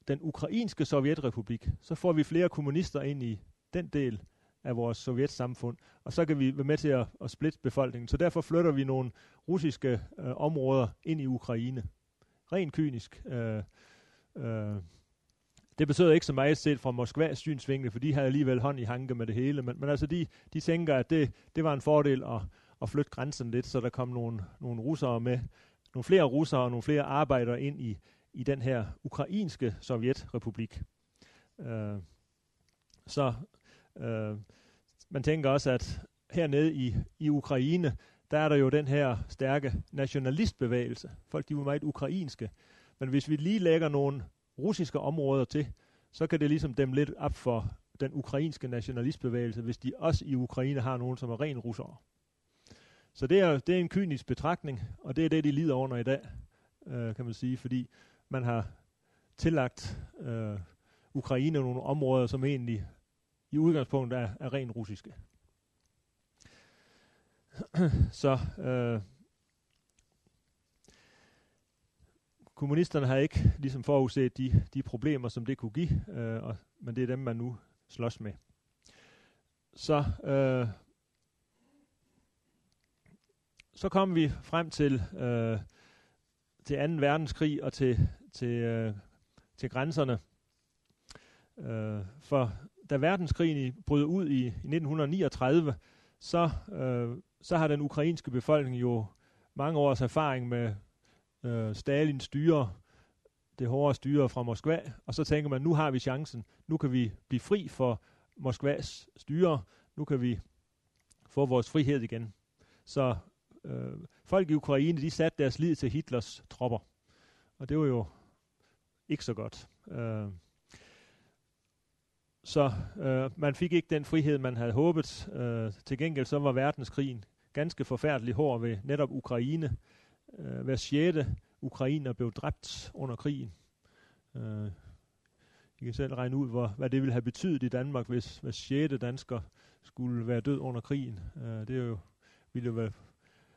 den ukrainske sovjetrepublik, så får vi flere kommunister ind i den del af vores sovjetsamfund, og så kan vi være med til at, at splitte befolkningen. Så derfor flytter vi nogle russiske øh, områder ind i Ukraine. Rent kynisk. Øh, øh, det betød ikke så meget set fra Moskvas synsvinkel, for de havde alligevel hånd i hanke med det hele, men, men altså de, de tænker, at det, det var en fordel at, at flytte grænsen lidt, så der kom nogle, nogle russere med, nogle flere russere og nogle flere arbejdere ind i, i den her ukrainske sovjetrepublik. Øh, så øh, man tænker også, at hernede i, i Ukraine, der er der jo den her stærke nationalistbevægelse. Folk, de er meget ukrainske. Men hvis vi lige lægger nogle russiske områder til, så kan det ligesom dem lidt op for den ukrainske nationalistbevægelse, hvis de også i Ukraine har nogen, som er ren russere. Så det er, det er en kynisk betragtning, og det er det, de lider under i dag, øh, kan man sige, fordi man har tillagt øh, Ukraine nogle områder, som egentlig i udgangspunktet er, er rent russiske. Så øh, kommunisterne har ikke ligesom forudset de, de problemer, som det kunne give, øh, og, men det er dem, man nu slås med. Så, øh, så kom vi frem til, øh, til 2. verdenskrig og til, til, øh, til grænserne. Øh, for da verdenskrigen brød ud i, i 1939, så, øh, så har den ukrainske befolkning jo mange års erfaring med øh, Stalins styre, det hårde styre fra Moskva, og så tænker man, nu har vi chancen, nu kan vi blive fri for Moskvas styre, nu kan vi få vores frihed igen. Så øh, folk i Ukraine, de satte deres lid til Hitlers tropper. og det var jo ikke så godt. Øh, så øh, man fik ikke den frihed, man havde håbet. Øh, til gengæld så var verdenskrigen ganske forfærdelig hård ved netop Ukraine. Øh, hver sjette ukrainer blev dræbt under krigen. Øh, I kan selv regne ud, hvor, hvad det ville have betydet i Danmark, hvis hver sjette dansker skulle være død under krigen. Øh, det er jo, ville jo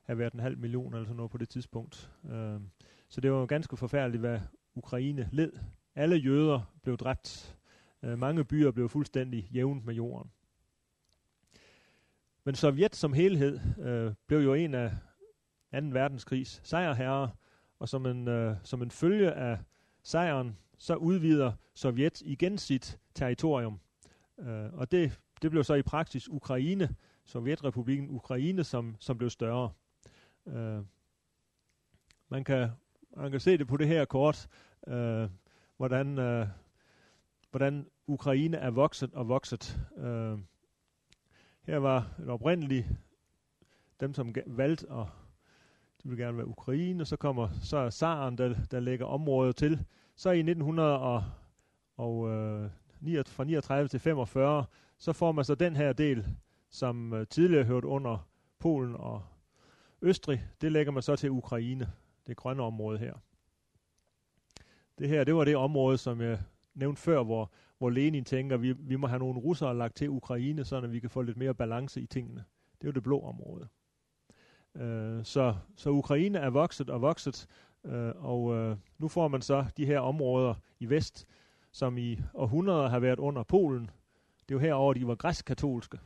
have været en halv million eller sådan noget på det tidspunkt. Øh, så det var jo ganske forfærdeligt, hvad Ukraine led. Alle jøder blev dræbt. Øh, mange byer blev fuldstændig jævnt med jorden. Men Sovjet som helhed øh, blev jo en af 2. verdenskrigs sejrherrer, og som en, øh, som en følge af sejren, så udvider Sovjet igen sit territorium. Øh, og det, det blev så i praksis Ukraine, Sovjetrepubliken Ukraine, som, som blev større. Øh, man, kan, man kan se det på det her kort, øh, hvordan, øh, hvordan Ukraine er vokset og vokset. Øh, her var det oprindeligt dem, som valgte at de vil gerne være Ukraine, og så kommer så er Saren, der, der lægger området til. Så i 1900 og, og øh, fra 39 til 45, så får man så den her del, som øh, tidligere hørte under Polen og Østrig, det lægger man så til Ukraine, det grønne område her. Det her, det var det område, som jeg nævnte før, hvor, hvor Lenin tænker, vi, vi må have nogle russere lagt til Ukraine, så vi kan få lidt mere balance i tingene. Det er jo det blå område. Øh, så, så Ukraine er vokset og vokset, øh, og øh, nu får man så de her områder i vest, som i århundreder har været under Polen. Det er jo herover de var græsk-katolske.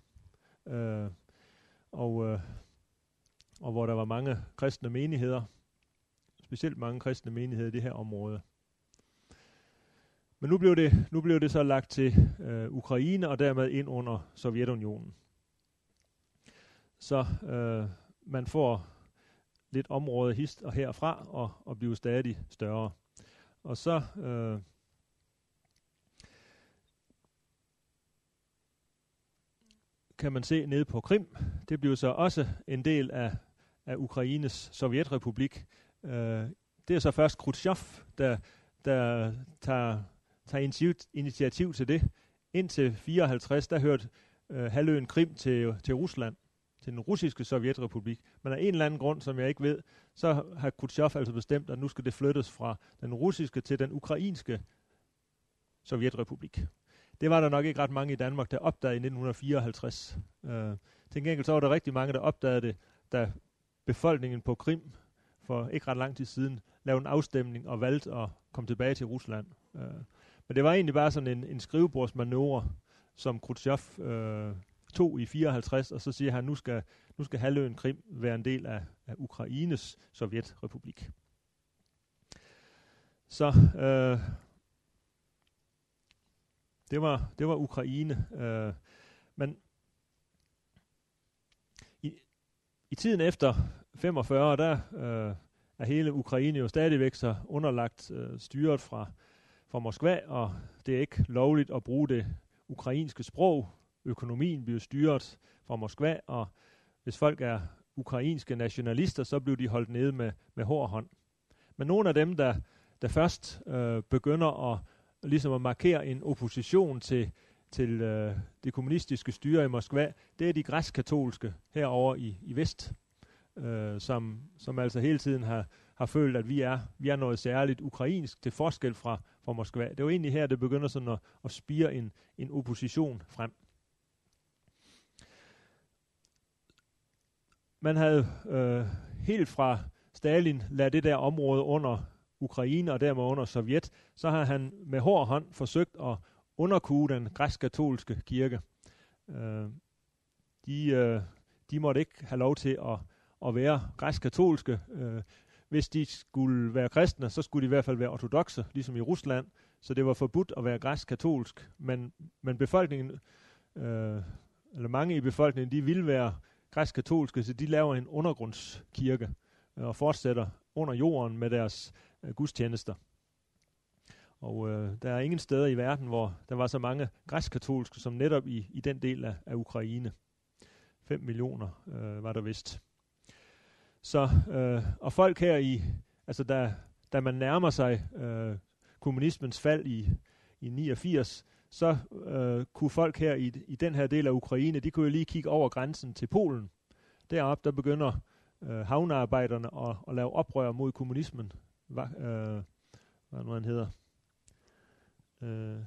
Øh, og, øh, og hvor der var mange kristne menigheder, specielt mange kristne menigheder i det her område. Men nu blev det, nu blev det så lagt til øh, Ukraine og dermed ind under Sovjetunionen. Så øh, man får lidt område hist og herfra og, og bliver stadig større. Og så øh, kan man se nede på Krim. Det bliver så også en del af, af Ukraines sovjetrepublik. Øh, det er så først Khrushchev, der, der tager, tager initiativ, initiativ til det. Indtil 54, der hørte øh, halvøen Krim til, til Rusland til den russiske sovjetrepublik. Men af en eller anden grund, som jeg ikke ved, så har Khrushchev altså bestemt, at nu skal det flyttes fra den russiske til den ukrainske sovjetrepublik. Det var der nok ikke ret mange i Danmark, der opdagede i 1954. Øh, til gengæld så var der rigtig mange, der opdagede det, da befolkningen på Krim for ikke ret lang tid siden lavede en afstemning og valgte at komme tilbage til Rusland. Øh, men det var egentlig bare sådan en, en skrivebordsmanøvre, som Khrushchev øh, tog i 54, og så siger han, nu skal, nu skal halvøen Krim være en del af, af Ukraines sovjetrepublik. Så øh, det, var, det var Ukraine. Øh, men i, i tiden efter 45, der øh, er hele Ukraine jo stadigvæk så underlagt øh, styret fra, fra Moskva, og det er ikke lovligt at bruge det ukrainske sprog økonomien bliver styret fra Moskva, og hvis folk er ukrainske nationalister, så bliver de holdt nede med, med hård hånd. Men nogle af dem, der, der først øh, begynder at, ligesom at markere en opposition til, til øh, det kommunistiske styre i Moskva, det er de græsk-katolske herover i, i vest, øh, som, som altså hele tiden har, har følt, at vi er, vi er noget særligt ukrainsk til forskel fra, fra Moskva. Det er jo egentlig her, det begynder sådan at, at spire en, en opposition frem. Man havde øh, helt fra Stalin lade det der område under Ukraine og dermed under Sovjet, så har han med hård hånd forsøgt at underkue den græsk-katolske kirke. Øh, de, øh, de måtte ikke have lov til at, at være græsk-katolske. Øh, hvis de skulle være kristne, så skulle de i hvert fald være ortodoxe, ligesom i Rusland. Så det var forbudt at være græsk-katolsk. Men, men befolkningen, øh, eller mange i befolkningen, de ville være græsk-katolske, så de laver en undergrundskirke øh, og fortsætter under jorden med deres øh, gudstjenester. Og øh, der er ingen steder i verden, hvor der var så mange græsk-katolske som netop i, i den del af, af Ukraine. 5 millioner øh, var der vist. Så, øh, og folk her i, altså da, da man nærmer sig øh, kommunismens fald i, i 89, så øh, kunne folk her i, i den her del af Ukraine, de kunne jo lige kigge over grænsen til Polen. Derop der begynder øh, havnearbejderne at, at lave oprør mod kommunismen. Hva, øh, hvad nu han hedder? Øh,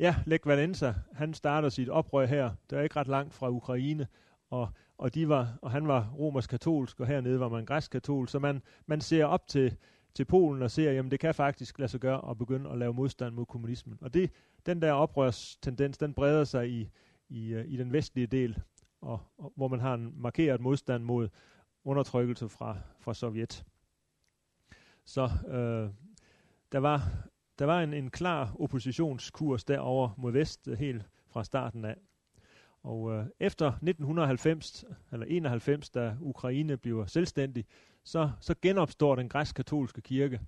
ja, Lech Valenza, han starter sit oprør her. Det er ikke ret langt fra Ukraine, og, og, de var, og han var romersk katolsk, og hernede var man græsk katolsk. Så man, man ser op til, til Polen og ser, jamen det kan faktisk lade sig gøre at begynde at lave modstand mod kommunismen. Og det, den der oprørstendens, den breder sig i, i, øh, i den vestlige del, og, og, hvor man har en markeret modstand mod undertrykkelse fra, fra Sovjet. Så øh, der var, der var en, en klar oppositionskurs derover mod vest øh, helt fra starten af. Og øh, efter 1990 eller 91, da Ukraine bliver selvstændig, så, så genopstår den græsk-katolske kirke,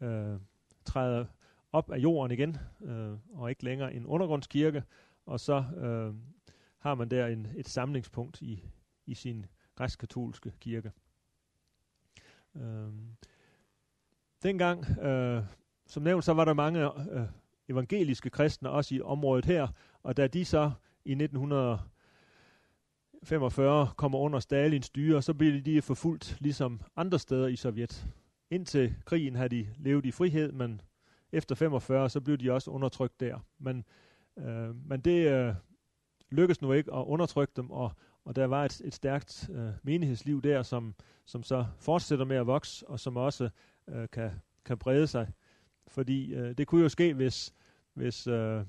øh, træder op af jorden igen, øh, og ikke længere en undergrundskirke, og så øh, har man der en, et samlingspunkt i, i sin græsk-katolske kirke. Øh, dengang, øh, som nævnt, så var der mange øh, evangeliske kristne også i området her, og da de så i 1945 kommer under Stalins styre, så bliver de forfulgt ligesom andre steder i Sovjet. Indtil krigen havde de levet i frihed, men efter 45 så blev de også undertrykt der. Men, øh, men det øh, lykkedes nu ikke at undertrykke dem, og, og der var et, et stærkt øh, menighedsliv der, som, som så fortsætter med at vokse, og som også øh, kan, kan brede sig. Fordi øh, det kunne jo ske, hvis, hvis øh,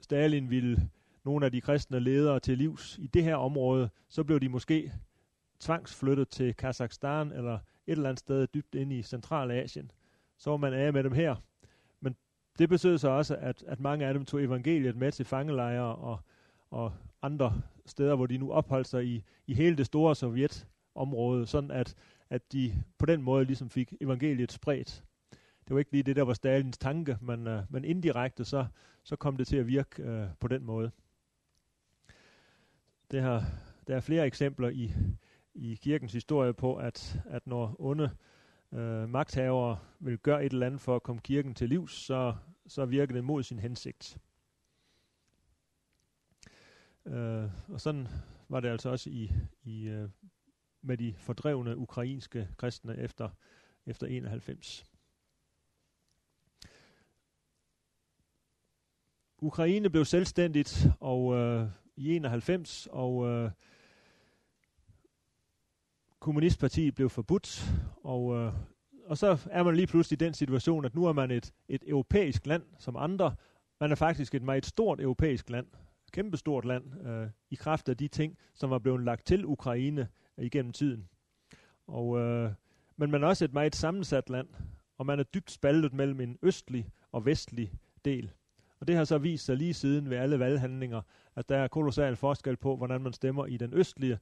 Stalin ville nogle af de kristne ledere til livs i det her område, så blev de måske tvangsflyttet til Kazakhstan eller et eller andet sted dybt inde i Centralasien. Så var man af med dem her. Men det betød så også, at, at mange af dem tog evangeliet med til fangelejre og, og andre steder, hvor de nu opholdt sig i, i hele det store Sovjetområde, sådan at, at de på den måde ligesom fik evangeliet spredt. Det var ikke lige det, der var Stalins tanke, men, øh, men indirekte så, så kom det til at virke øh, på den måde. Det her, der er flere eksempler i, i kirkens historie på, at, at når onde øh, magthavere vil gøre et eller andet for at komme kirken til livs, så, så virker det mod sin hensigt. Øh, og sådan var det altså også i, i øh, med de fordrevne ukrainske kristne efter, efter 91. Ukraine blev selvstændigt og øh, i 91, og øh, kommunistpartiet blev forbudt, og, øh, og så er man lige pludselig i den situation, at nu er man et, et europæisk land som andre. Man er faktisk et meget stort europæisk land, kæmpestort land, øh, i kraft af de ting, som var blevet lagt til Ukraine øh, igennem tiden. Og, øh, men man er også et meget sammensat land, og man er dybt spaltet mellem en østlig og vestlig del. Og det har så vist sig lige siden ved alle valghandlinger, at der er kolossal forskel på, hvordan man stemmer i den østlige,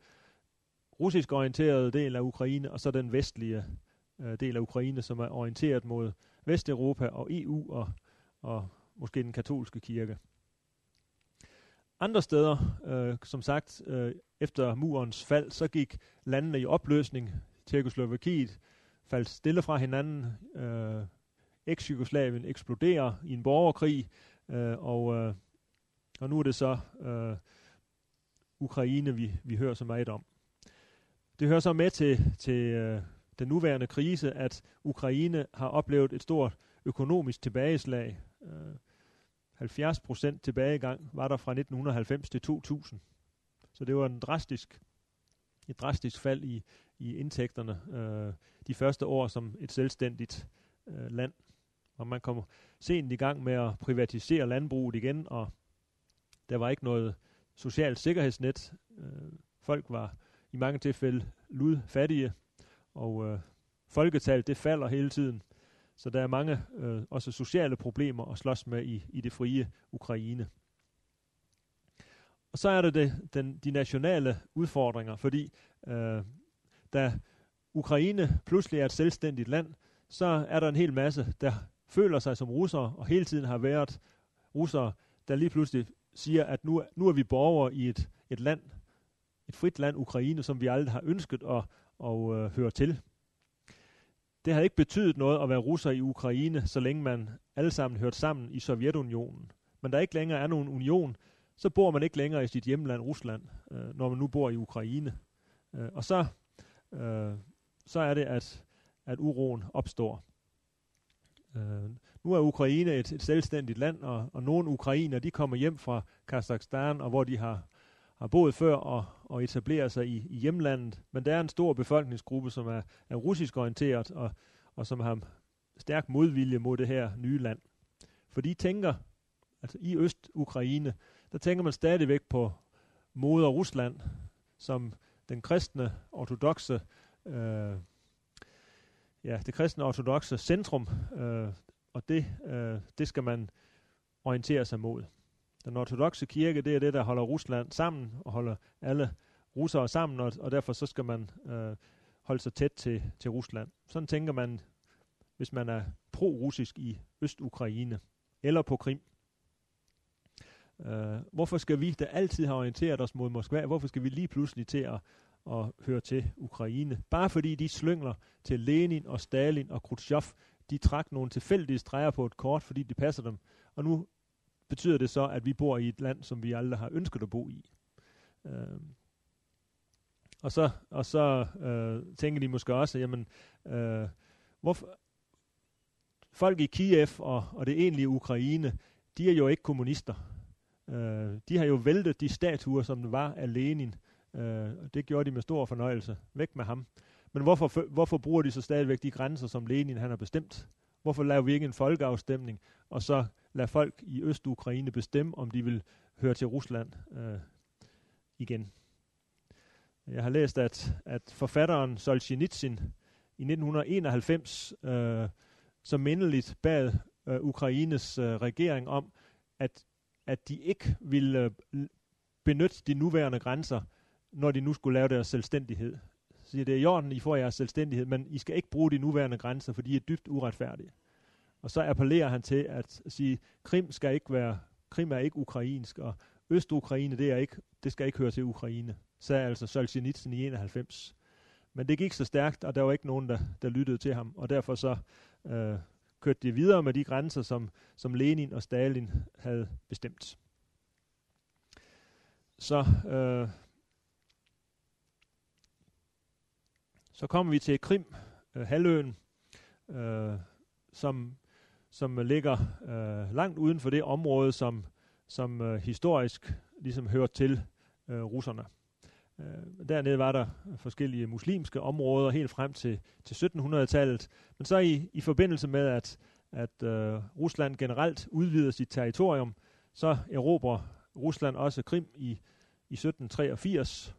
russisk orienterede del af Ukraine, og så den vestlige øh, del af Ukraine, som er orienteret mod Vesteuropa og EU og, og måske den katolske kirke. Andre steder, øh, som sagt, øh, efter murens fald, så gik landene i opløsning. Tjekoslovakiet faldt stille fra hinanden. Øh, Eks-Jugoslavien eksploderer i en borgerkrig, øh, og, øh, og nu er det så øh, Ukraine, vi, vi hører så meget om. Det hører så med til, til øh, den nuværende krise, at Ukraine har oplevet et stort økonomisk tilbageslag. Øh, 70 procent tilbagegang var der fra 1990 til 2000. Så det var en drastisk, et drastisk fald i, i indtægterne øh, de første år som et selvstændigt øh, land. Og man kom sent i gang med at privatisere landbruget igen, og der var ikke noget socialt sikkerhedsnet. Øh, folk var i mange tilfælde lud fattige, og øh, folketallet det falder hele tiden. Så der er mange øh, også sociale problemer at slås med i, i det frie Ukraine. Og så er det, det den, de nationale udfordringer, fordi øh, da Ukraine pludselig er et selvstændigt land, så er der en hel masse, der føler sig som russere, og hele tiden har været russere, der lige pludselig siger, at nu, nu er vi borgere i et, et land, et frit land, Ukraine, som vi aldrig har ønsket at, at uh, høre til. det havde ikke betydet noget at være russer i Ukraine, så længe man alle sammen hørte sammen i Sovjetunionen. Men der ikke længere er nogen union, så bor man ikke længere i sit hjemland Rusland, øh, når man nu bor i Ukraine. Øh, og så, øh, så er det, at, at uroen opstår. Øh, nu er Ukraine et, et selvstændigt land, og, og nogle ukrainer, de kommer hjem fra Kazakhstan, og hvor de har, har boet før og, og etableret sig i, i hjemlandet. Men der er en stor befolkningsgruppe, som er, er russisk orienteret, og, og som har stærk modvilje mod det her nye land. For de tænker, altså i Øst-Ukraine, der tænker man stadigvæk på moder Rusland, som den kristne ortodoxe øh, ja, det kristne ortodoxe centrum, øh, og det, øh, det skal man orientere sig mod. Den ortodoxe kirke, det er det, der holder Rusland sammen, og holder alle russere sammen, og, og derfor så skal man øh, holde sig tæt til, til Rusland. Sådan tænker man, hvis man er pro-russisk i Øst-Ukraine, eller på Krim. Øh, hvorfor skal vi, der altid har orienteret os mod Moskva, hvorfor skal vi lige pludselig til at, og høre til Ukraine? Bare fordi de slyngler til Lenin og Stalin og Khrushchev, de trak nogle tilfældige streger på et kort, fordi det passer dem. Og nu betyder det så, at vi bor i et land, som vi aldrig har ønsket at bo i. Øh, og så, og så øh, tænker de måske også, jamen, øh, hvorfor, folk i Kiev og, og det egentlige Ukraine, de er jo ikke kommunister. Øh, de har jo væltet de statuer, som var af Lenin. Øh, Øh, det gjorde de med stor fornøjelse. Væk med ham. Men hvorfor, hvorfor bruger de så stadigvæk de grænser, som Lenin han har bestemt? Hvorfor laver vi ikke en folkeafstemning, og så lader folk i Øst-Ukraine bestemme, om de vil høre til Rusland øh, igen? Jeg har læst, at, at forfatteren Solzhenitsyn i 1991 øh, så mindeligt bad øh, Ukraines øh, regering om, at, at de ikke ville øh, benytte de nuværende grænser, når de nu skulle lave deres selvstændighed siger, det er i orden, I får jeres selvstændighed, men I skal ikke bruge de nuværende grænser, for de er dybt uretfærdige. Og så appellerer han til at sige, Krim skal ikke være, Krim er ikke ukrainsk, og Øst-Ukraine, det, er ikke, det skal ikke høre til Ukraine, sagde altså Solzhenitsyn i 91. Men det gik så stærkt, og der var ikke nogen, der, der lyttede til ham, og derfor så øh, kørte de videre med de grænser, som, som Lenin og Stalin havde bestemt. Så øh, Så kommer vi til Krim, øh, halvøen, øh, som, som ligger øh, langt uden for det område, som, som øh, historisk ligesom hører til øh, russerne. Øh, dernede var der forskellige muslimske områder helt frem til, til 1700-tallet, men så i, i forbindelse med, at, at øh, Rusland generelt udvider sit territorium, så erobrer Rusland også Krim i, i 1783,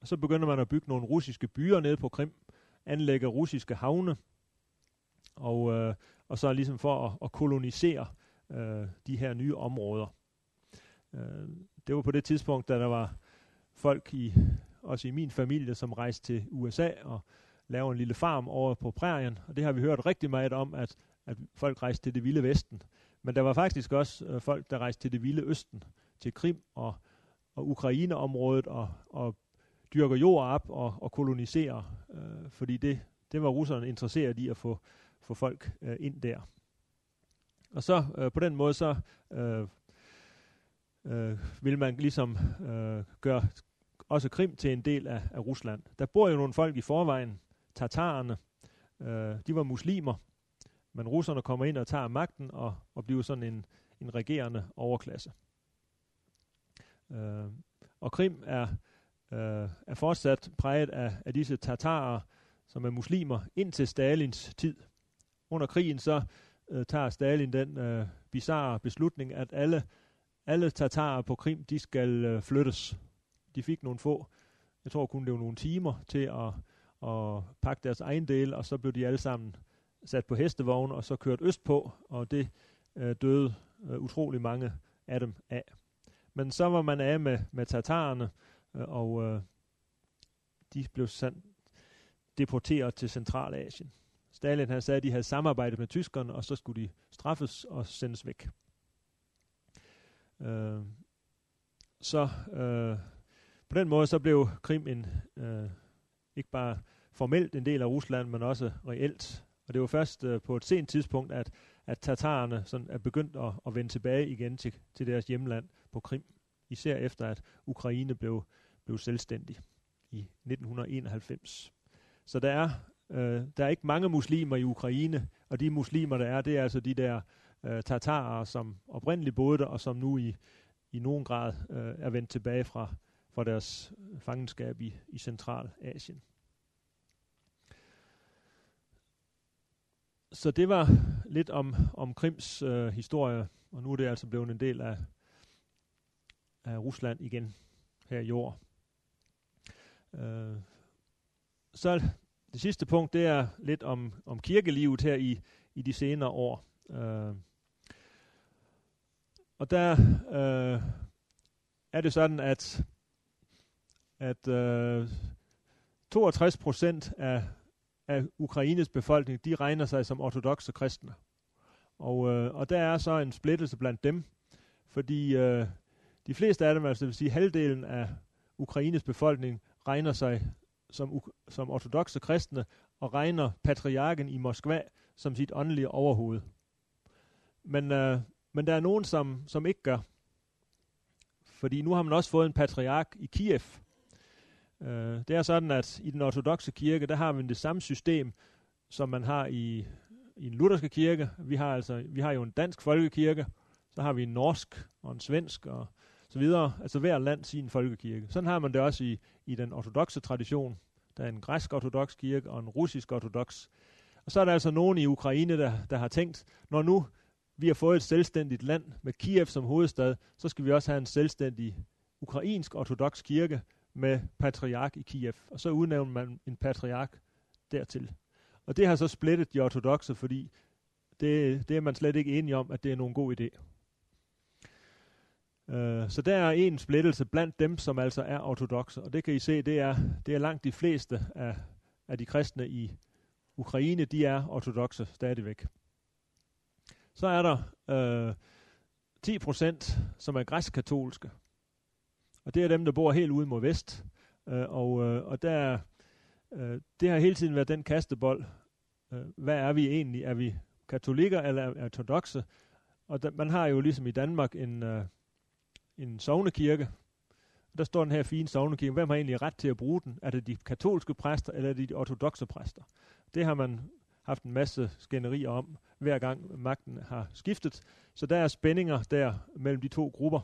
og så begynder man at bygge nogle russiske byer nede på Krim, anlægger russiske havne, og, øh, og så ligesom for at, at kolonisere øh, de her nye områder. Øh, det var på det tidspunkt, da der var folk i også i min familie, som rejste til USA og lavede en lille farm over på prærien, og det har vi hørt rigtig meget om, at, at folk rejste til det vilde vesten. Men der var faktisk også øh, folk, der rejste til det vilde østen, til Krim og, og Ukraineområdet og, og dyrker jord op og, og koloniserer, øh, fordi det, det var russerne interesseret i at få, få folk øh, ind der. Og så øh, på den måde så øh, øh, vil man ligesom øh, gøre også Krim til en del af, af Rusland. Der bor jo nogle folk i forvejen, tatarerne, øh, de var muslimer, men russerne kommer ind og tager magten og, og bliver sådan en, en regerende overklasse. Øh, og Krim er øh, er fortsat præget af, af disse tatarer, som er muslimer, indtil Stalins tid. Under krigen så øh, tager Stalin den øh, bizarre beslutning, at alle, alle tatarer på Krim, de skal øh, flyttes. De fik nogle få, jeg tror kun det var nogle timer til at, at pakke deres egen del, og så blev de alle sammen sat på hestevogne, og så kørt østpå, og det øh, døde øh, utrolig mange af dem af. Men så var man af med, med tatarerne, Øh, og øh, de blev sendt, deporteret til Centralasien. Stalin han sagde, at de havde samarbejdet med tyskerne, og så skulle de straffes og sendes væk. Øh, så øh, på den måde så blev Krim en, øh, ikke bare formelt en del af Rusland, men også reelt Og det var først øh, på et sent tidspunkt, at, at tatarerne sådan er begyndt at, at vende tilbage igen til, til deres hjemland på Krim. Især efter, at Ukraine blev, blev selvstændig i 1991. Så der er, øh, der er ikke mange muslimer i Ukraine, og de muslimer, der er, det er altså de der øh, tatarer, som oprindeligt boede der, og som nu i, i nogen grad øh, er vendt tilbage fra, fra deres øh, fangenskab i, i Centralasien. Så det var lidt om, om Krims øh, historie, og nu er det altså blevet en del af, af Rusland igen her i år. Øh, så det sidste punkt, det er lidt om, om kirkelivet her i, i de senere år. Øh, og der øh, er det sådan, at, at øh, 62 procent af, af Ukraines befolkning, de regner sig som ortodoxe kristne. Og, øh, og der er så en splittelse blandt dem, fordi øh, de fleste af dem, altså det vil sige halvdelen af Ukraines befolkning, regner sig som, som ortodoxe kristne og regner patriarken i Moskva som sit åndelige overhoved. Men, øh, men der er nogen, som, som ikke gør. Fordi nu har man også fået en patriark i Kiev. Øh, det er sådan, at i den ortodoxe kirke, der har vi det samme system, som man har i, i en lutherske kirke. Vi har, altså, vi har jo en dansk folkekirke, så har vi en norsk og en svensk og så videre. Altså hver land sin folkekirke. Sådan har man det også i, i den ortodoxe tradition. Der er en græsk ortodox kirke og en russisk ortodox. Og så er der altså nogen i Ukraine, der, der har tænkt, når nu vi har fået et selvstændigt land med Kiev som hovedstad, så skal vi også have en selvstændig ukrainsk ortodox kirke med patriark i Kiev. Og så udnævner man en patriark dertil. Og det har så splittet de ortodoxe, fordi det, det er man slet ikke enige om, at det er nogen god idé. Øh, så der er en splittelse blandt dem, som altså er ortodoxe, og det kan I se, det er, det er langt de fleste af, af de kristne i Ukraine, de er ortodoxe stadigvæk. Så er der øh, 10 procent, som er græsk-katolske, og det er dem, der bor helt ude mod vest, øh, og, øh, og der, øh, det har hele tiden været den kastebold. øh, hvad er vi egentlig? Er vi katolikker eller er ortodoxe? Og da, man har jo ligesom i Danmark en... øh, en sovnekirke. Der står den her fine sovnekirke. Hvem har egentlig ret til at bruge den? Er det de katolske præster, eller er det de ortodoxe præster? Det har man haft en masse skænderier om, hver gang magten har skiftet. Så der er spændinger der mellem de to grupper.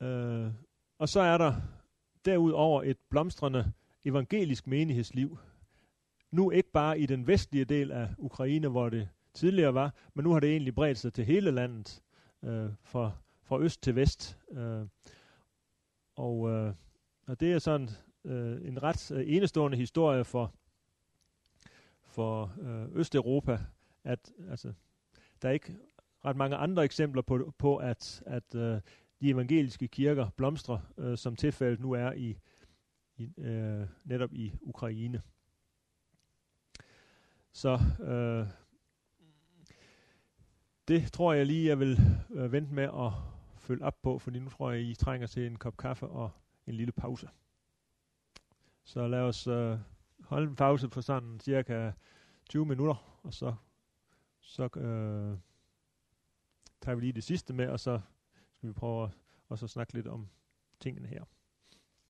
Øh, og så er der derudover et blomstrende evangelisk menighedsliv. Nu ikke bare i den vestlige del af Ukraine, hvor det tidligere var, men nu har det egentlig bredt sig til hele landet. Øh, for fra øst til vest. Øh, og, øh, og det er sådan øh, en ret øh, enestående historie for, for øh, Østeuropa, at altså, der er ikke ret mange andre eksempler på, på at, at øh, de evangeliske kirker blomstrer, øh, som tilfældet nu er i, i øh, netop i Ukraine. Så øh, det tror jeg lige, jeg vil øh, vente med at følge op på, fordi nu tror jeg, I trænger til en kop kaffe og en lille pause. Så lad os øh, holde en pause på sådan cirka 20 minutter, og så, så øh, tager vi lige det sidste med, og så skal vi prøve at, at så snakke lidt om tingene her.